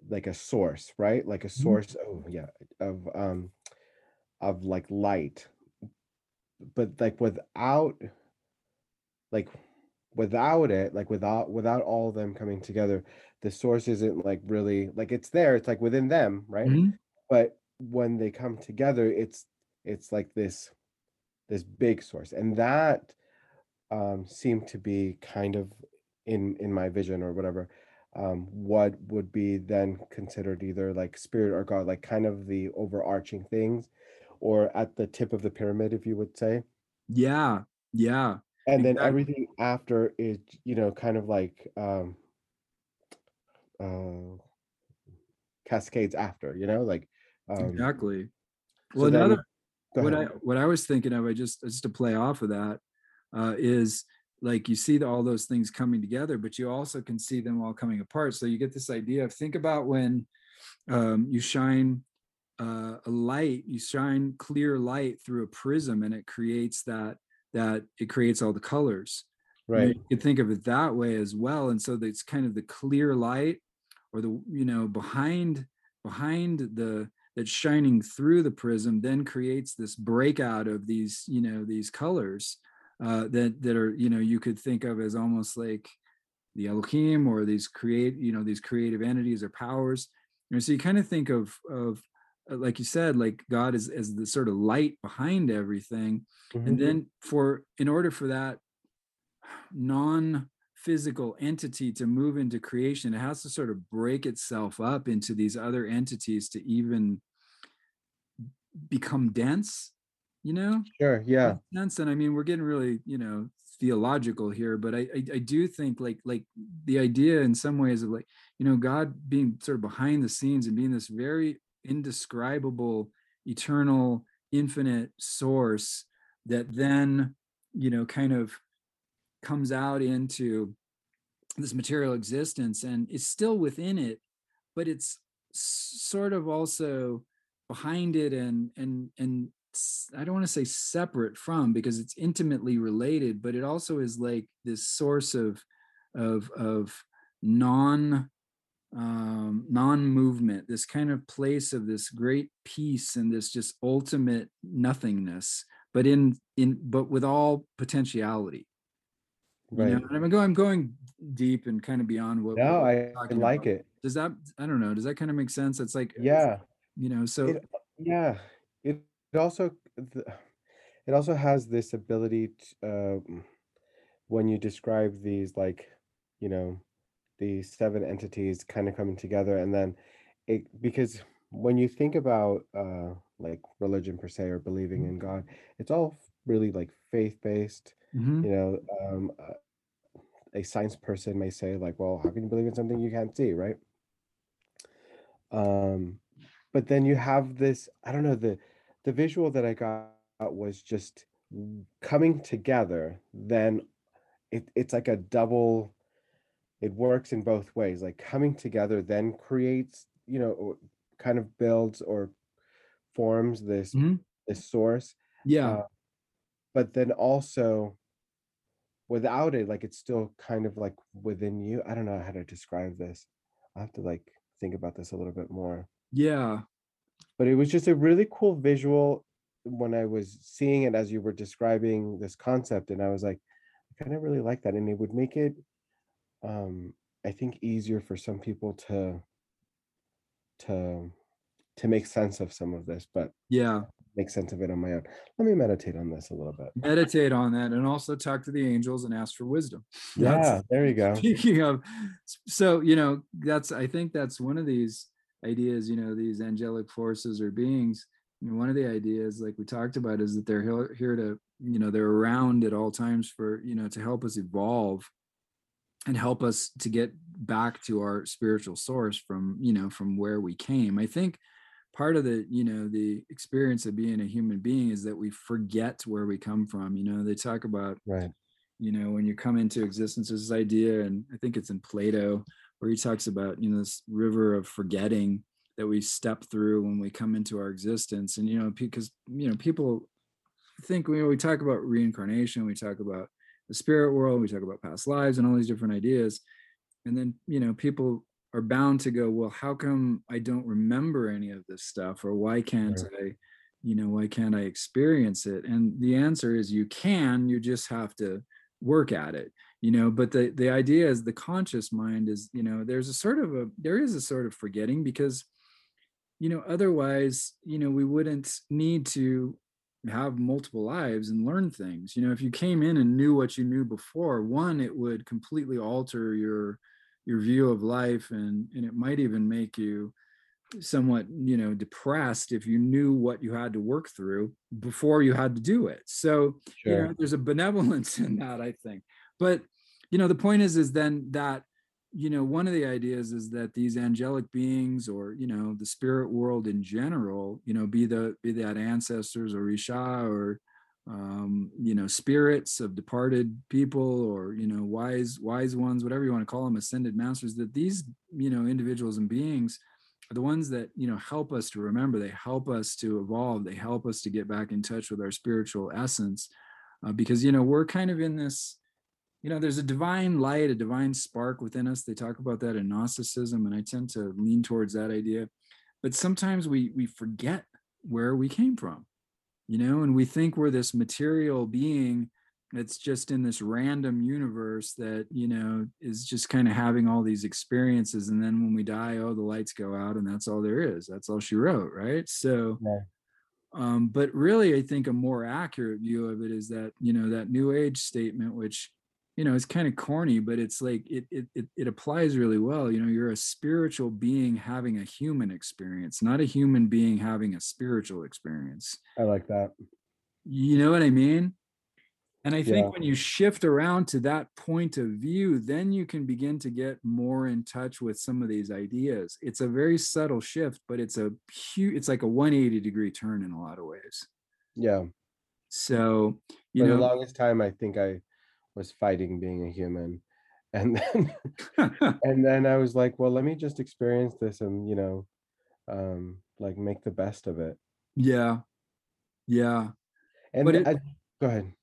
like a source, right? Like a mm-hmm. source. Oh yeah, of um of like light, but like without like without it like without without all of them coming together the source isn't like really like it's there it's like within them right mm-hmm. but when they come together it's it's like this this big source and that um seemed to be kind of in in my vision or whatever um what would be then considered either like spirit or god like kind of the overarching things or at the tip of the pyramid if you would say. Yeah yeah and then everything after is you know kind of like um uh cascades after you know like um, exactly. well so another what i what i was thinking of i just just to play off of that uh is like you see the, all those things coming together but you also can see them all coming apart so you get this idea of think about when um you shine uh, a light you shine clear light through a prism and it creates that that it creates all the colors. Right. You can think of it that way as well. And so it's kind of the clear light or the, you know, behind behind the that's shining through the prism then creates this breakout of these, you know, these colors uh, that that are, you know, you could think of as almost like the Elohim or these create, you know, these creative entities or powers. And so you kind of think of of uh, like you said like god is as the sort of light behind everything mm-hmm. and then for in order for that non physical entity to move into creation it has to sort of break itself up into these other entities to even become dense you know? Sure yeah. sense and i mean we're getting really you know theological here but I, I, I do think like like the idea in some ways of like you know god being sort of behind the scenes and being this very indescribable, eternal, infinite source that then, you know, kind of comes out into this material existence and is still within it but it's sort of also behind it and and and I don't want to say separate from because it's intimately related, but it also is like this source of of of non um, non-movement, this kind of place of this great peace and this just ultimate nothingness, but in in but with all potentiality. Right. You know, I'm going I'm going deep and kind of beyond what. No, I like about. it. Does that I don't know? Does that kind of make sense? It's like yeah, you know. So it, yeah, it also it also has this ability to, uh, when you describe these like you know these seven entities kind of coming together and then it because when you think about uh like religion per se or believing in god it's all really like faith based mm-hmm. you know um uh, a science person may say like well how can you believe in something you can't see right um but then you have this i don't know the the visual that I got was just coming together. Then it, it's like a double. It works in both ways. Like coming together then creates, you know, kind of builds or forms this mm-hmm. this source. Yeah. Uh, but then also without it, like it's still kind of like within you. I don't know how to describe this. I have to like think about this a little bit more. Yeah but it was just a really cool visual when I was seeing it as you were describing this concept, and I was like, I kind of really like that, and it would make it, um, I think, easier for some people to to to make sense of some of this, but yeah, make sense of it on my own. Let me meditate on this a little bit. Meditate on that, and also talk to the angels and ask for wisdom. Yeah, that's, there you go. Speaking of, so you know, that's I think that's one of these ideas, you know, these angelic forces or beings. I mean, one of the ideas, like we talked about, is that they're here to, you know, they're around at all times for, you know, to help us evolve and help us to get back to our spiritual source from, you know, from where we came. I think part of the, you know, the experience of being a human being is that we forget where we come from. You know, they talk about, right. you know, when you come into existence, there's this idea, and I think it's in Plato, where he talks about you know this river of forgetting that we step through when we come into our existence. And you know because you know people think we, we talk about reincarnation we talk about the spirit world we talk about past lives and all these different ideas. And then you know people are bound to go well how come i don't remember any of this stuff? Or why can't i you know why can't i experience it? And the answer is you can you just have to work at it you know but the the idea is the conscious mind is you know there's a sort of a there is a sort of forgetting because you know otherwise you know we wouldn't need to have multiple lives and learn things. You know if you came in and knew what you knew before one it would completely alter your your view of life and and it might even make you somewhat you know depressed if you knew what you had to work through before you had to do it. So sure. you know there's a benevolence in that i think but you know the point is is then that you know one of the ideas is that these angelic beings or you know the spirit world in general you know be the be that ancestors or isha or um, you know spirits of departed people or you know wise wise ones whatever you want to call them ascended masters that these you know individuals and beings are the ones that you know help us to remember. They help us to evolve. They help us to get back in touch with our spiritual essence uh, because you know we're kind of in this you know there's a divine light a divine spark within us. They talk about that in gnosticism and i tend to lean towards that idea. But sometimes we we forget where we came from you know and we think we're this material being that's just in this random universe that you know is just kind of having all these experiences and then when we die oh the lights go out and that's all there is. That's all she wrote right? So yeah. um, but really i think a more accurate view of it is that you know that new age statement which you know it's kind of corny but it's like it, it it it applies really well you know you're a spiritual being having a human experience not a human being having a spiritual experience. I like that. You know what i mean? And i think yeah. when you shift around to that point of view then you can begin to get more in touch with some of these ideas. It's a very subtle shift but it's a huge it's like a 180 degree turn in a lot of ways. Yeah. So you For know the longest time i think i was fighting being a human. And then and then i was like well let me just experience this and you know um like make the best of it. Yeah. Yeah. And but it, I, go ahead.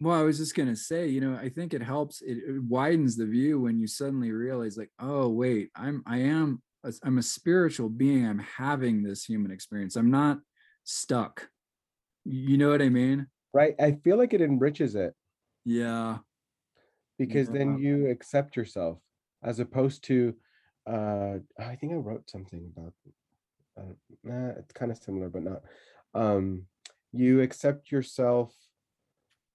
Well i was just going to say you know i think it helps it, it widens the view when you suddenly realize like oh wait i'm i am a, i'm a spiritual being. I'm having this human experience. I'm not stuck. You know what i mean? Right i feel like it enriches it. Yeah because yeah. then you accept yourself as opposed to uh i think i wrote something about uh, nah, it's kind of similar but not um you accept yourself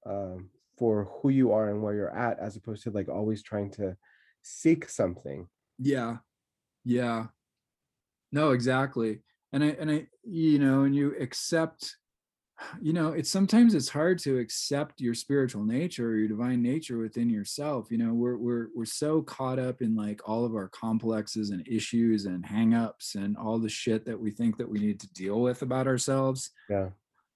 um for who you are and where you're at as opposed to like always trying to seek something. Yeah yeah. No exactly. And i and i you know and you accept you know it's sometimes it's hard to accept your spiritual nature or your divine nature within yourself you know we're we're we're so caught up in like all of our complexes and issues and hangups and all the shit that we think that we need to deal with about ourselves. Yeah.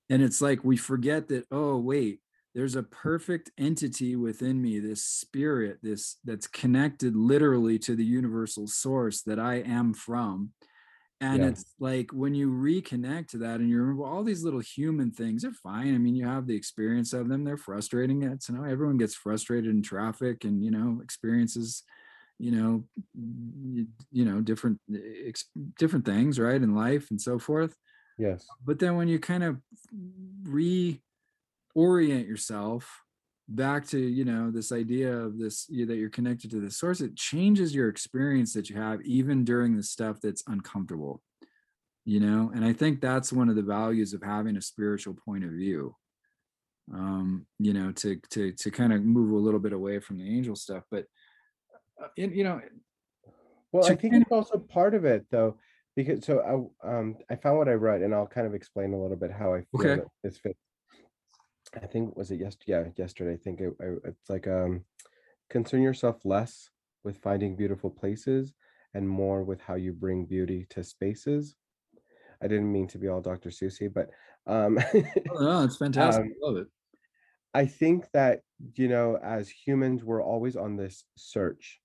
And it's like we forget that oh wait there's a mm. perfect entity within me this spirit this that's connected literally to the universal source that i am from and yeah. it's like when you reconnect to that and you remember all these little human things, they're fine. I mean you have the experience of them they're frustrating it's you know everyone gets frustrated in traffic and you know experiences you know you, know different eh, ex, different things right in life and so forth. Yes. But then when you kind of reorient yourself back to you know this idea of this you, that you're connected to the source it changes your experience that you have even during the stuff that's uncomfortable you know and i think that's one of the values of having a spiritual point of view um you know to to to kind of move a little bit away from the angel stuff but uh, it, you know well i think it's also part of it though because so i um i found what i wrote and i'll kind of explain a little bit how i feel okay. this fits I think was it yesterday? Yeah, yesterday. I think it, I, it's like um, concern yourself less with finding beautiful places and more with how you bring beauty to spaces. I didn't mean to be all Dr. Susie, but um, oh, no, it's fantastic. Um, Love it. I think that you know, as humans, we're always on this search.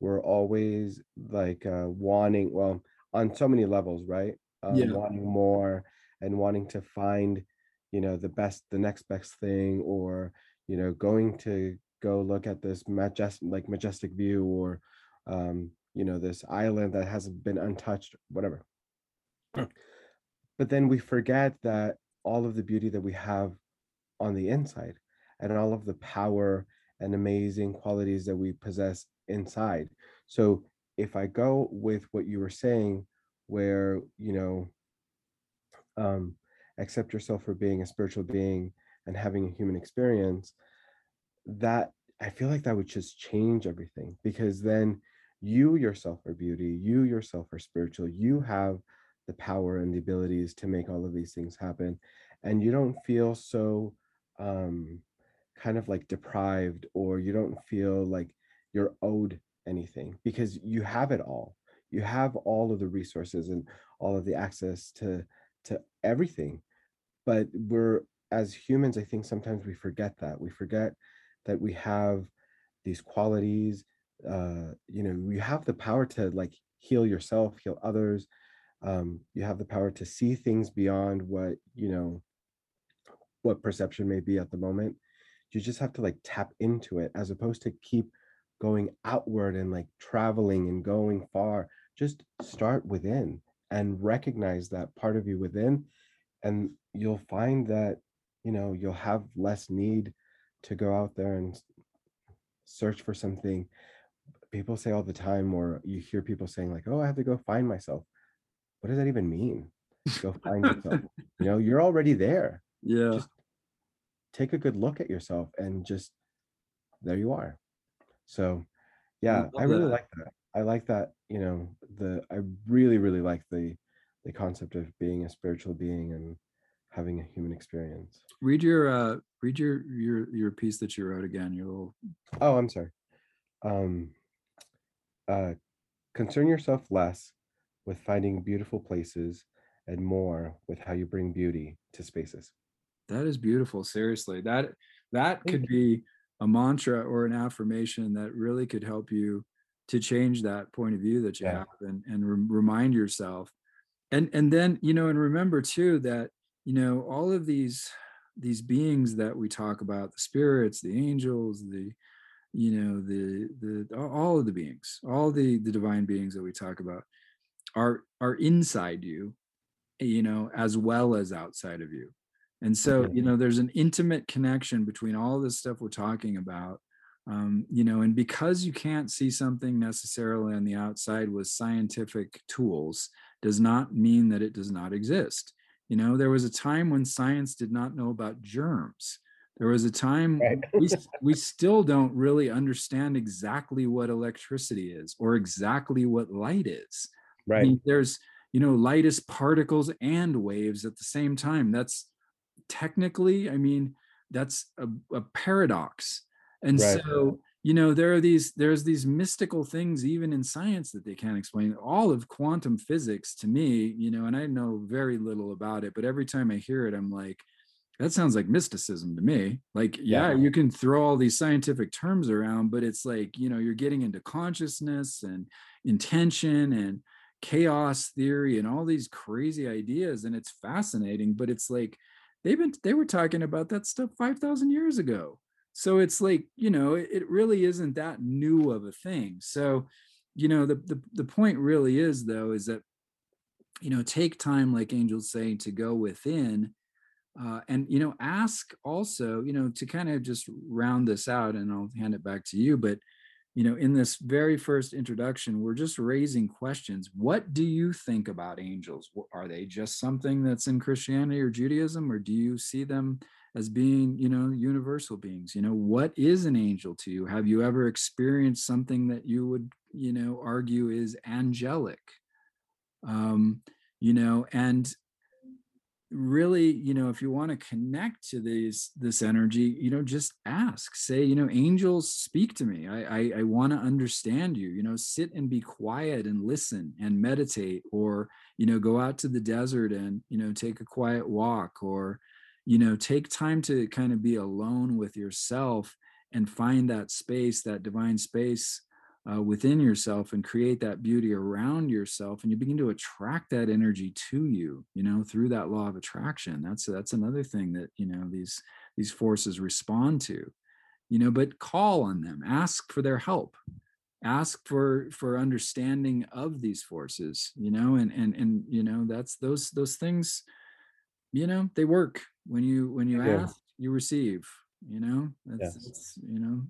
We're always like uh, wanting, well, on so many levels, right? Um, yeah. Wanting more and wanting to find you know the best the next best thing or you know going to go look at this majestic like majestic view or um you know this island that hasn't been untouched whatever. But then we forget that all of the beauty that we have on the inside and all of the power and amazing qualities that we possess inside. So if i go with what you were saying where you know um accept yourself for being a spiritual being and having a human experience, that I feel like that would just change everything because then you yourself are beauty, you yourself are spiritual, you have the power and the abilities to make all of these things happen. And you don't feel so um, kind of like deprived or you don't feel like you're owed anything because you have it all. You have all of the resources and all of the access to to everything but we're as humans i think sometimes we forget that. We forget that we have these qualities uh you know you have the power to like heal yourself heal others um you have the power to see things beyond what you know what perception may be at the moment. You just have to like tap into it as opposed to keep going outward and like traveling and going far. Just start within and recognize that part of you within and you'll find that you know you'll have less need to go out there and search for something. People say all the time or you hear people saying like oh i have to go find myself. What does that even mean? Go find yourself. You know you're already there. Yeah. Just take a good look at yourself and just there you are. So yeah i, I really that. like that. I like that you know the i really really like the the concept of being a spiritual being and having a human experience. Read your uh read your your your piece that you wrote again, your little Oh, I'm sorry. Um uh concern yourself less with finding beautiful places and more with how you bring beauty to spaces. That is beautiful. Seriously. That that could be a mantra or an affirmation that really could help you to change that point of view that you Yeah. have and, and re- remind yourself and and then you know and remember too that you know all of these these beings that we talk about the spirits the angels the you know the the all of the beings all the the divine beings that we talk about are are inside you you know as well as outside of you. And so you know there's an intimate connection between all this stuff we're talking about um, you know and because you can't see something necessarily on the outside with scientific tools does not mean that it does not exist. You know there was a time when science did not know about germs. There was a time Right. we, we still don't really understand exactly what electricity is or exactly what light is. I right. mean, there's you know light is particles and waves at the same time. That's technically i mean that's a, a paradox. And Right. so you know there are these there's these mystical things even in science that they can't explain. All of quantum physics to me you know and i know very little about it but every time i hear it i'm like that sounds like mysticism to me. Like yeah, Yeah. you can throw all these scientific terms around but it's like you know you're getting into consciousness and intention and chaos theory and all these crazy ideas and it's fascinating but it's like they've been they were talking about that stuff 5000 years ago so it's like you know it, really isn't that new of a thing. So you know the, the the point really is though is that you know take time like angels saying to go within uh, and you know ask also you know to kind of just round this out and i'll hand it back to you but you know in this very first introduction we're just raising questions. What do you think about angels? Are they just something that's in christianity or judaism or do you see them as being you know universal beings you know what is an angel to you? Have you ever experienced something that you would you know argue is angelic? Um you know and really you know if you want to connect to these this energy you know just ask say you know angels speak to me. I i, I want to understand you. You know sit and be quiet and listen and meditate or you know go out to the desert and you know take a quiet walk or you know take time to kind of be alone with yourself and find that space that divine space uh, within yourself and create that beauty around yourself and you begin to attract that energy to you you know through that law of attraction. That's that's another thing that you know these these forces respond to you know but call on them. Ask for their help. Ask for for understanding of these forces you know and and and you know that's those those things you know they work when you when you ask you receive you know? That's, Yes. that's you know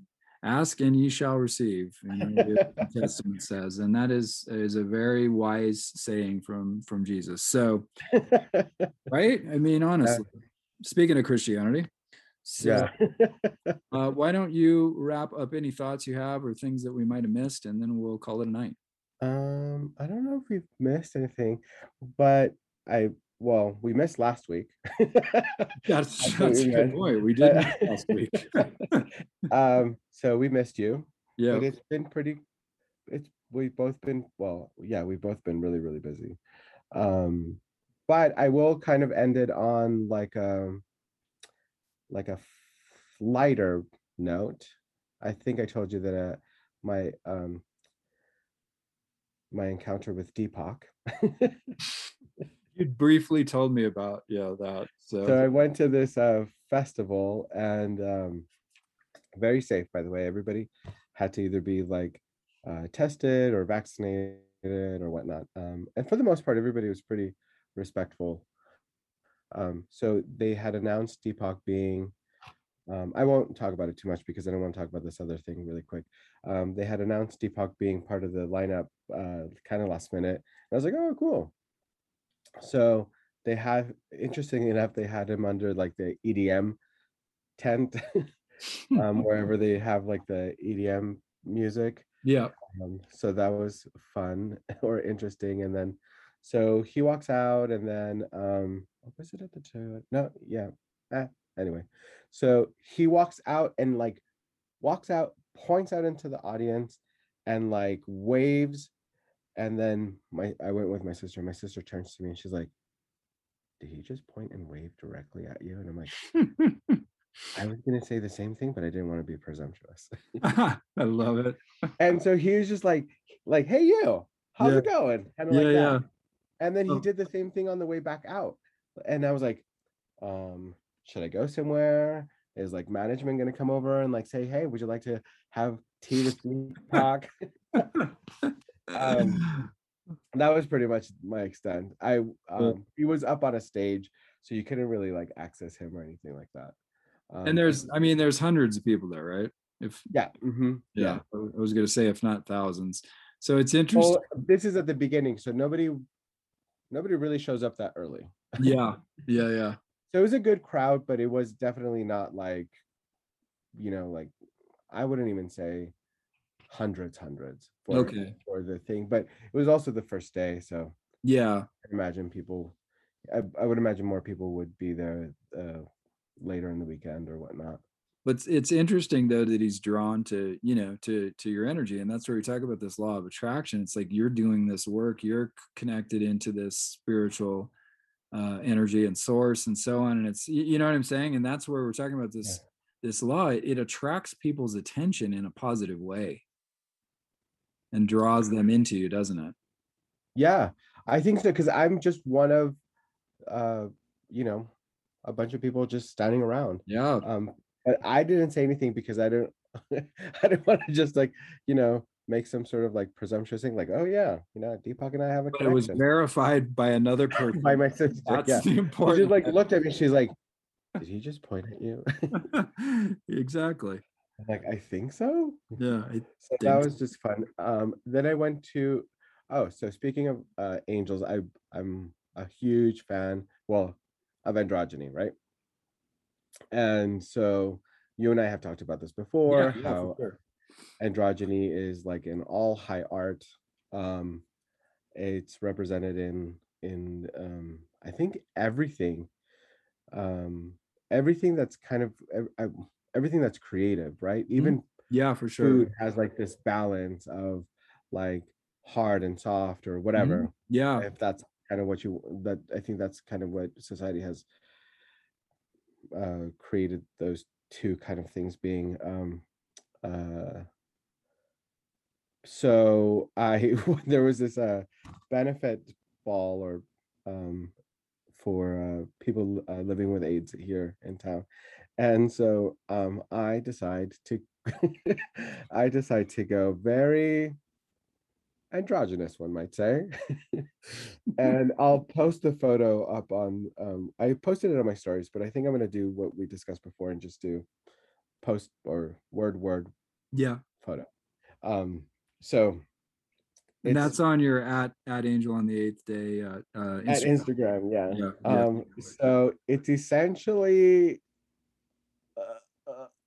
ask and ye shall receive you know, the testament says and that is is a very wise saying from from jesus. So right? I mean honestly speaking of christianity so yeah. uh, why don't you wrap up any thoughts you have or things that we might have missed and then we'll call it a night. Um i don't know if we've missed anything but i well we missed last week. That's, That's a we good point. We did last week. Um so we missed you yeah. but it's been pretty it's we've both been well yeah we've both been really really busy. Um but i will kind of end it on like a like a lighter note. I think i told you that uh, my um my encounter with deepak you briefly told me about yeah that so, so i went to this uh festival and um very safe by the way everybody had to either be like uh tested or vaccinated or whatnot um and for the most part everybody was pretty respectful um so they had announced deepak being um, I won't talk about it too much because I don't want to talk about this other thing really quick. Um, they had announced Deepak being part of the lineup uh, kind of last minute. And I was like, oh, cool. So they have, interestingly enough, they had him under like the EDM tent, um, wherever they have like the EDM music. yeah Um, so that was fun or interesting. And then, so he walks out, and then, um, oh, was it at the toilet? No, yeah. Ah, anyway, so he walks out and like walks out, points out into the audience, and like waves. And then my I went with my sister. My sister turns to me and she's like, "Did he just point and wave directly at you?" And I'm like, I was gonna say the same thing, but I didn't want to be presumptuous. I love it. and so he was just like, like, hey you, how's Yeah. it going? Kind of Yeah, like yeah. And then he Oh. did the same thing on the way back out. And I was like, um, should I go somewhere? Is like management gonna come over and like say, hey, would you like to have tea with me, Deepak? Um, that was pretty much my extent. I um he was up on a stage, so you couldn't really like access him or anything like that. Um, and there's, I mean, there's hundreds of people there, right? If yeah, mhm, yeah, I was- I was gonna say if not thousands. So it's interesting. Well, this is at the beginning, so nobody nobody really shows up that early. yeah, yeah, yeah. So it was a good crowd, but it was definitely not like, you know, like I wouldn't even say hundreds, hundreds for Okay. for the thing. But it was also the first day, so Yeah, I imagine people. I, I would imagine more people would be there uh, later in the weekend or whatnot. but it's- it's interesting though that he's drawn to you know to to your energy and that's where we talk about this law of attraction it's like you're doing this work you're connected into this spiritual uh energy and source and so on and it's you know what i'm saying and that's where we're talking about this this law it, it attracts people's attention in a positive way and draws them into you doesn't it Yeah, I think so because I'm just one of, uh, you know, a bunch of people just standing around. yeah Um, but I didn't say anything because I don't, I didn't want to just like, you know, make some sort of like presumptuous thing, like, oh yeah, you know, Deepak and I have a but it was verified by another person by my sister. that's yeah, the she important just like looked at me. She's like, did he just point at you? exactly I'm like, I think so. yeah I, So that so. was just fun. Um, then I went to, oh, so speaking of uh, angels, I I'm a huge fan, well, of androgyny, right? And so you and I have talked about this before, yeah, yeah, how sure. androgyny is like in all high art. Um, it's represented in in um, I think everything, um, everything that's kind of ev- ev- everything that's creative, right? Even Yeah, for sure. food has like this balance of like hard and soft or whatever Yeah, if that's kind of what you that i think that's kind of what society has uh created those two kind of things being um uh so i there was this uh benefit ball or um for uh people uh, living with aids here in town and so um i decide to i decide to go very androgynous one might say and i'll post the photo up on um i posted it on my stories but i think i'm going to do what we discussed before and just do post or word word yeah. photo um so And that's on your at at Angel on the eighth day uh, uh at Instagram. instagram yeah Yeah, yeah. um so it's essentially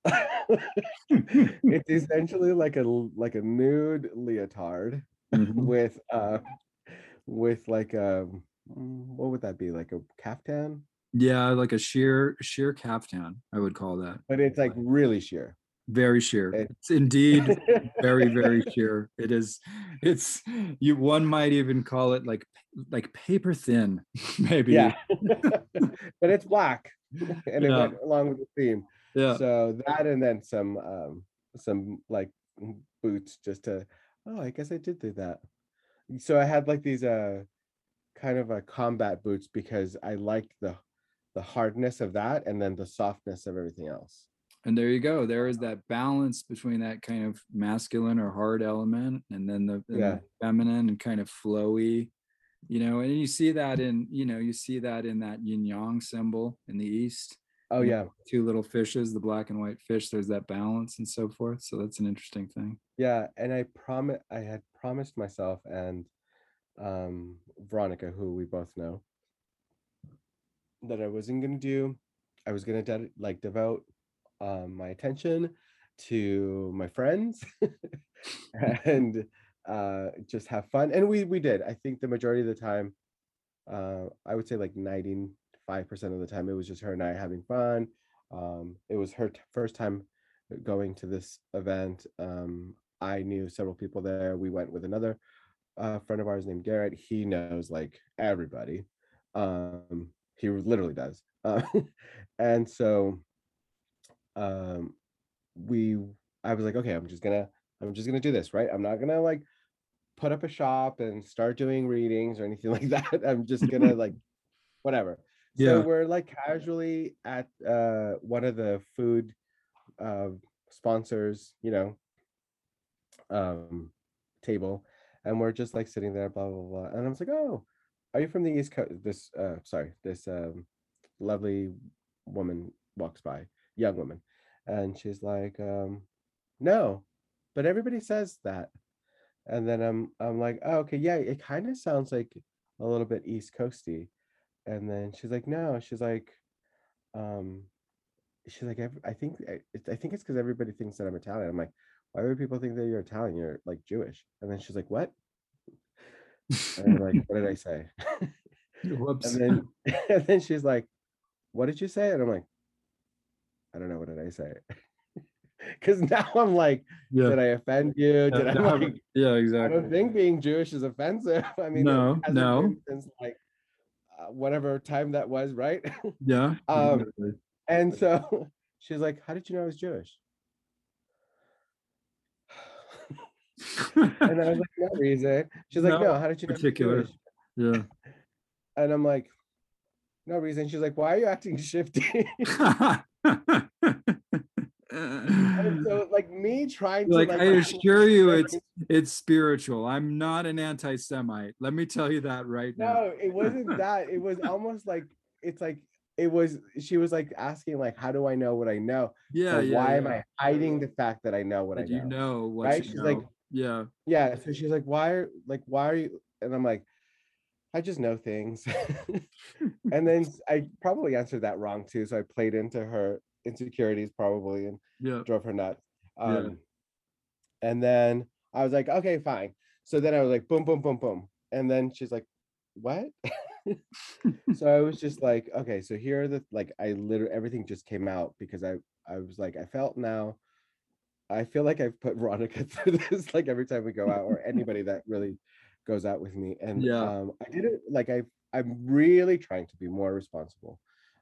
it's essentially like a like a nude leotard Mhm. with uh with like a mm, what would that be like a caftan Yeah, like a sheer sheer caftan, I would call that. but it's like really sheer Very sheer. It's indeed very very sheer. It is. It's you. One might even call it like like paper thin, maybe. yeah but it's black and it Yeah. went along with the theme Yeah. so that and then some um some like boots just to oh i guess i did do that so i had like these uh kind of a combat boots because i liked the the hardness of that and then the softness of everything else And there you go. There is that balance between that kind of masculine or hard element and then the, and Yeah. the feminine and kind of flowy, you know, and you see that in, you know, you see that in that yin yang symbol in the East. Oh yeah Two little fishes, the black and white fish, there's that balance and so forth. So that's an interesting thing. Yeah, and I promise I had promised myself and um Veronica, who we both know, that I wasn't gonna do. I was gonna ded- like devote um, my attention to my friends and uh, just have fun. And we we did. I think the majority of the time, uh, I would say like ninety five percent of the time, it was just her and I having fun. Um, it was her t- first time going to this event. Um, I knew several people there. We went with another uh, friend of ours named Garrett. He knows like everybody. Um, he literally does. Uh, and so um we I was like, okay, I'm just gonna I'm just gonna do this, right? I'm not gonna like put up a shop and start doing readings or anything like that. I'm just gonna like whatever. Yeah. So we're like casually at uh one of the food uh sponsors, you know, um table and we're just like sitting there, blah blah blah. And I was like, oh, are you from the East Coast? This uh sorry, this um lovely woman walks by, young woman, and she's like, um, no, but everybody says that. And then I'm I'm like, oh, okay, yeah, it kind of sounds like a little bit East Coasty. And then she's like, no, she's like, um, she's like, I think I think it's because everybody thinks that I'm Italian. I'm like, why would people think that you're Italian? You're like Jewish. And then she's like, what? And I'm like, what did I say? Whoops. And then and then she's like, what did you say? And I'm like, I don't know, what did I say? Because now I'm like, yeah. did I offend you? Did I Yeah, like yeah, I exactly. don't think being Jewish is offensive. I mean, No, no. Since like whatever time that was, right? Yeah. Um, exactly. and so she's like, How did you know I was Jewish? And I was like, No reason. She's like, No No, how did you know particular. Yeah. And I'm like, No reason. She's like, Why are you acting shifty? and so like me trying to like like I assure you, it's it's spiritual. I'm not an anti-Semite. Let me tell you that right now. No, it wasn't that. It was almost like it's like it was she was like asking like how do I know what I know? Yeah, Or yeah. why am. I hiding the fact that I know what That I know? you know what right? She's like- yeah. Yeah. So she's like, why are like why are you and I'm like, I just know things. and then I probably answered that wrong too. So I played into her insecurities probably and Yeah. drove her nuts. Yeah. Um and then I was like, okay, fine. So then I was like, boom, boom, boom, boom. And then she's like, what? so I was just like, okay, so here are the like I literally everything just came out because I I was like, I felt now. I feel like I've put Veronica through this like every time we go out, or anybody that really goes out with me. And Yeah. um I did it like I I'm really trying to be more responsible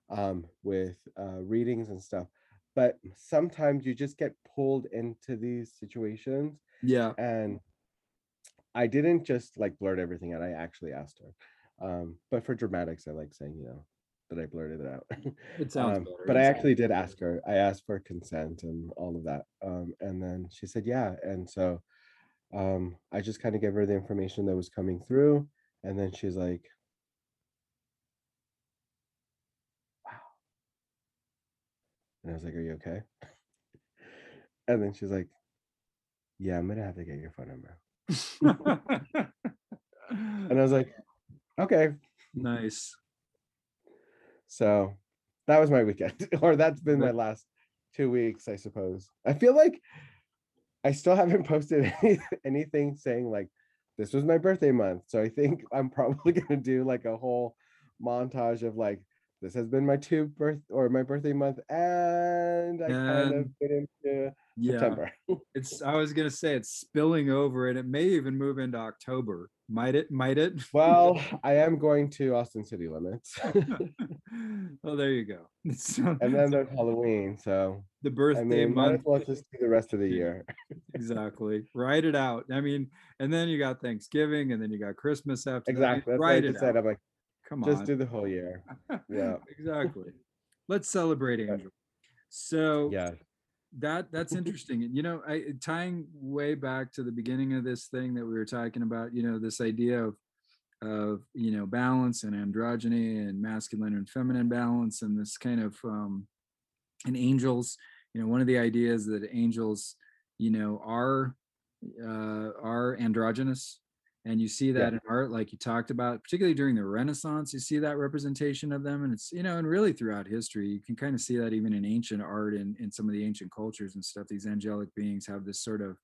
um with uh readings and stuff. But sometimes you just get pulled into these situations Yeah. and I didn't just like blurt everything out. I actually asked her. Um, but for dramatics, I like saying, you know, that I blurted it out. It sounds Um, better. but I It sounds actually did ask her. I asked for consent and all of that. Um, and then she said, yeah. And so um, I just kind of gave her the information that was coming through. And then she's like, And I was like, are you okay? And then she's like, yeah, I'm to have to get your phone number. And I was like, okay. nice. So that was my weekend, or that's been my last two weeks, I suppose. I feel like I still haven't posted any, anything saying like this was my birthday month. So I think I'm probably gonna do like a whole montage of like this has been my two birth or my birthday month, and I kind of get into Yeah. September. It's I was gonna say it's spilling over and it may even move into October. Might it? Might it? Well, I am going to Austin City Limits, oh, there you go. So, and then there's Halloween. So the I birthday mean, might as month. well just do the rest of the year. Exactly. Write it out. I mean, and then you got Thanksgiving and then you got Christmas after that. Exactly. That's Write it just said. out. I'm like, Come just do the whole year. Yeah. exactly. Let's celebrate Angel. So Yeah. that that's interesting. And you know, I tying way back to the beginning of this thing that we were talking about, you know, this idea of of you know balance and androgyny and masculine and feminine balance and this kind of um and angels you know one of the ideas that angels you know are uh are androgynous and you see that in art like you talked about particularly during the renaissance you see that representation of them and it's you know and really throughout history you can kind of see that even in ancient art and in some of the ancient cultures and stuff these angelic beings have this sort of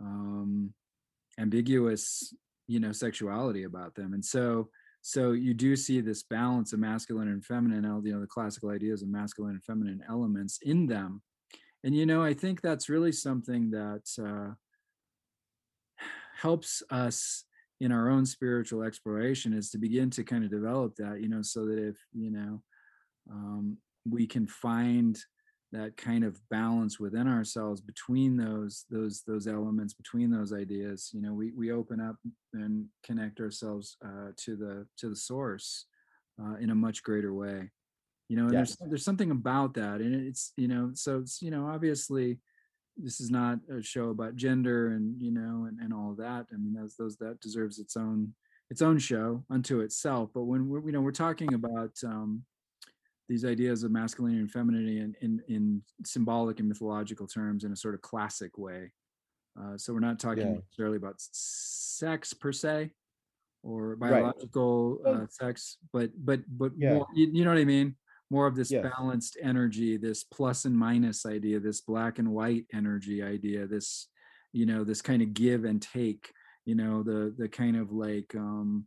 um ambiguous you know sexuality about them. And so so you do see this balance of masculine and feminine you know the classical ideas of masculine and feminine elements in them. And you know i think that's really something that uh helps us in our own spiritual exploration is to begin to kind of develop that you know so that if you know um, we can find that kind of balance within ourselves between those those those elements between those ideas you know we we open up and connect ourselves uh, to the to the source uh, in a much greater way you know and Yes. there's there's something about that and it's you know so it's you know obviously this is not a show about gender and you know and, and all of that i mean those those that deserves its own its own show unto itself but when we're you know we're talking about um these ideas of masculinity and femininity in, in, in symbolic and mythological terms in a sort of classic way. Uh, so we're not talking Yeah. necessarily about sex per se or biological Well- uh, sex, but but but Yeah. more, you, you know what I mean? More of this Yes. balanced energy, this plus and minus idea, this black and white energy idea, this you know this kind of give and take. You know the the kind of like um,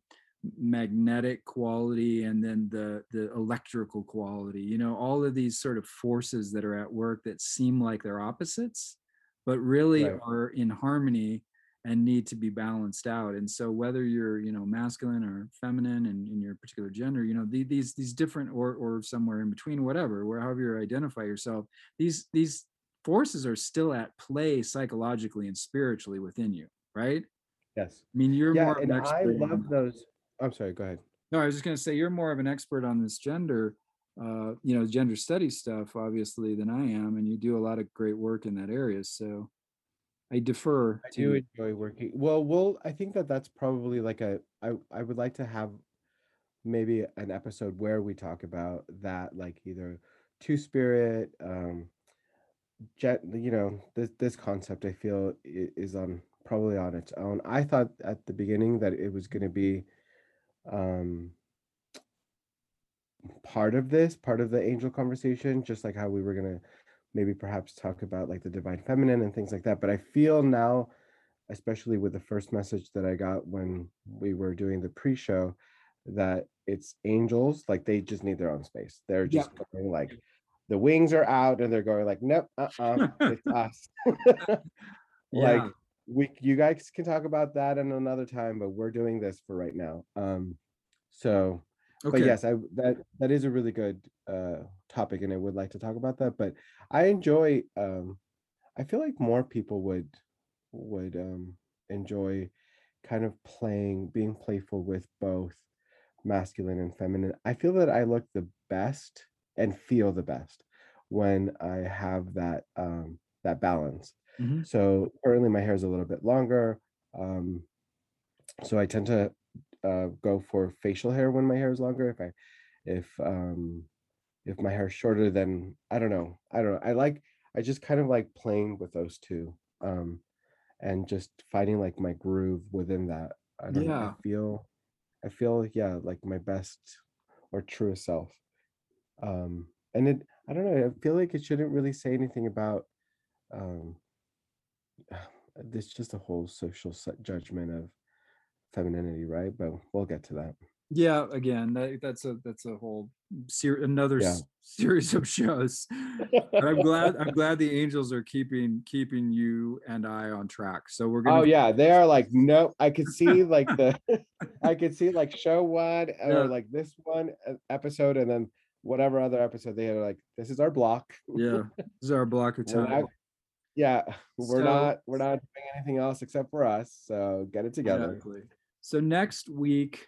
magnetic quality and then the the electrical quality you know all of these sort of forces that are at work that seem like they're opposites but really Right. are in harmony and need to be balanced out and so whether you're you know masculine or feminine and in your particular gender you know the, these these different or or somewhere in between whatever wherever you identify yourself these these forces are still at play psychologically and spiritually within you right Yes. i mean you're Yeah, more of and an I love those. I'm sorry. Go ahead. no, I was just going to say you're more of an expert on this gender, uh, you know, gender study stuff, obviously, than I am, and you do a lot of great work in that area. So I defer I to do enjoy working. Well, well, I think that that's probably like a. I I would like to have maybe an episode where we talk about that, like either two spirit, um, jet. You know, this this concept I feel is on probably on its own. I thought at the beginning that it was going to be, um, part of this, part of the angel conversation, just like how we were gonna maybe perhaps talk about like the divine feminine and things like that. But I feel now, especially with the first message that I got when we were doing the pre-show, that it's angels, like they just need their own space. They're Yeah. just going like the wings are out and they're going like, nope, uh-uh, it's us. like Yeah. we you guys can talk about that in another time, but we're doing this for right now. Um so Okay. but yes i that that is a really good uh topic and i would like to talk about that but i enjoy um i feel like more people would would um enjoy kind of playing being playful with both masculine and feminine i feel that i look the best and feel the best when i have that um that balance Mhm. so currently my hair is a little bit longer um so i tend to uh, go for facial hair when my hair is longer. If I, if um, if my hair is shorter, then I don't know. I don't know. I like. I just kind of like playing with those two, um, and just finding like my groove within that. I don't know. Yeah. I feel, I feel yeah, like my best or truest self. Um, and it. I don't know. I feel like it shouldn't really say anything about. Um, there's just a whole social judgment of femininity, right? But we'll get to that. Yeah. Again, that, that's a that's a whole ser- another Yeah. s- series of shows. But I'm glad I'm glad the angels are keeping keeping you and I on track. So we're gonna Oh yeah, they are like no. I could see like the, I could see like show one or Yeah. like this one uh, episode, and then whatever other episode they are like. This is our block. yeah. This is our block of We're time. yeah, we're So- not we're not doing anything else except for us. So get it together. Exactly. So next week,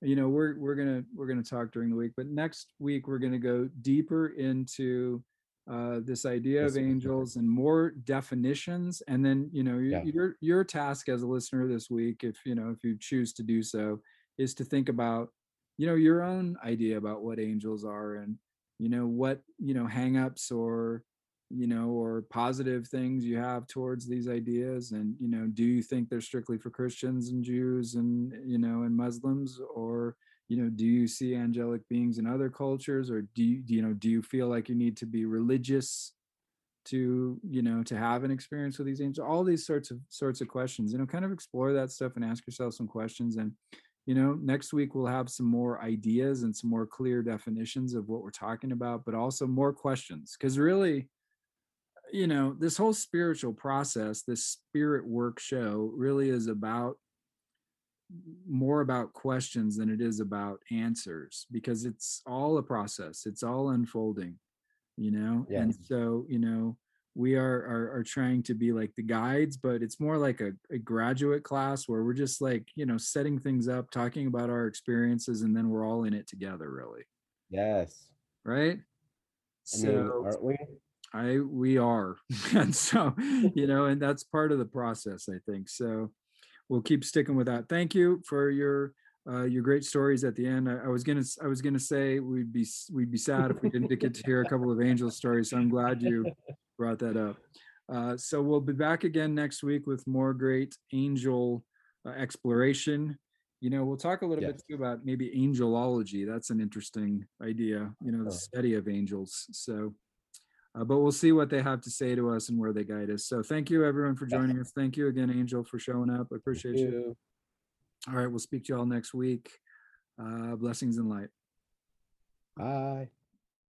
you know, we're we're gonna we're gonna talk during the week, but next week we're gonna go deeper into uh, this idea Yes, of angels and more definitions, and then you know Yeah. your your your task as a listener this week, if you know if you choose to do so, is to think about you know your own idea about what angels are and you know what you know hangups or you know or positive things you have towards these ideas? And you know do you think they're strictly for christians and jews and you know and muslims? Or you know do you see angelic beings in other cultures? Or do you, you know do you feel like you need to be religious to you know to have an experience with these angels? All these sorts of sorts of questions you know kind of explore that stuff and ask yourself some questions. And you know next week we'll have some more ideas and some more clear definitions of what we're talking about but also more questions. Because really you know this whole spiritual process this spirit work show really is about more about questions than it is about answers because it's all a process it's all unfolding you know? And so, you know, we are, are, are trying to be like the guides, but it's more like a, a graduate class where we're just like, you know, setting things up, talking about our experiences, and then we're all in it together, really. Yes. Right? I mean, So aren't we? I, we are. And so, you know, and that's part of the process, I think. So we'll keep sticking with that. Thank you for your, uh, your great stories at the end. I, I was gonna, I was gonna say we'd be, we'd be sad if we didn't get to hear a couple of angel stories. So I'm glad you brought that up. Uh, so we'll be back again next week with more great angel uh, exploration. You know, we'll talk a little bit too about maybe angelology. That's an interesting idea, you know, the Oh. study of angels. So, uh, but we'll see what they have to say to us and where they guide us. So thank you everyone for joining us. Thank you again, Angel, for showing up. I appreciate you. You. All right, we'll speak to you all next week. Uh, blessings and light. Bye.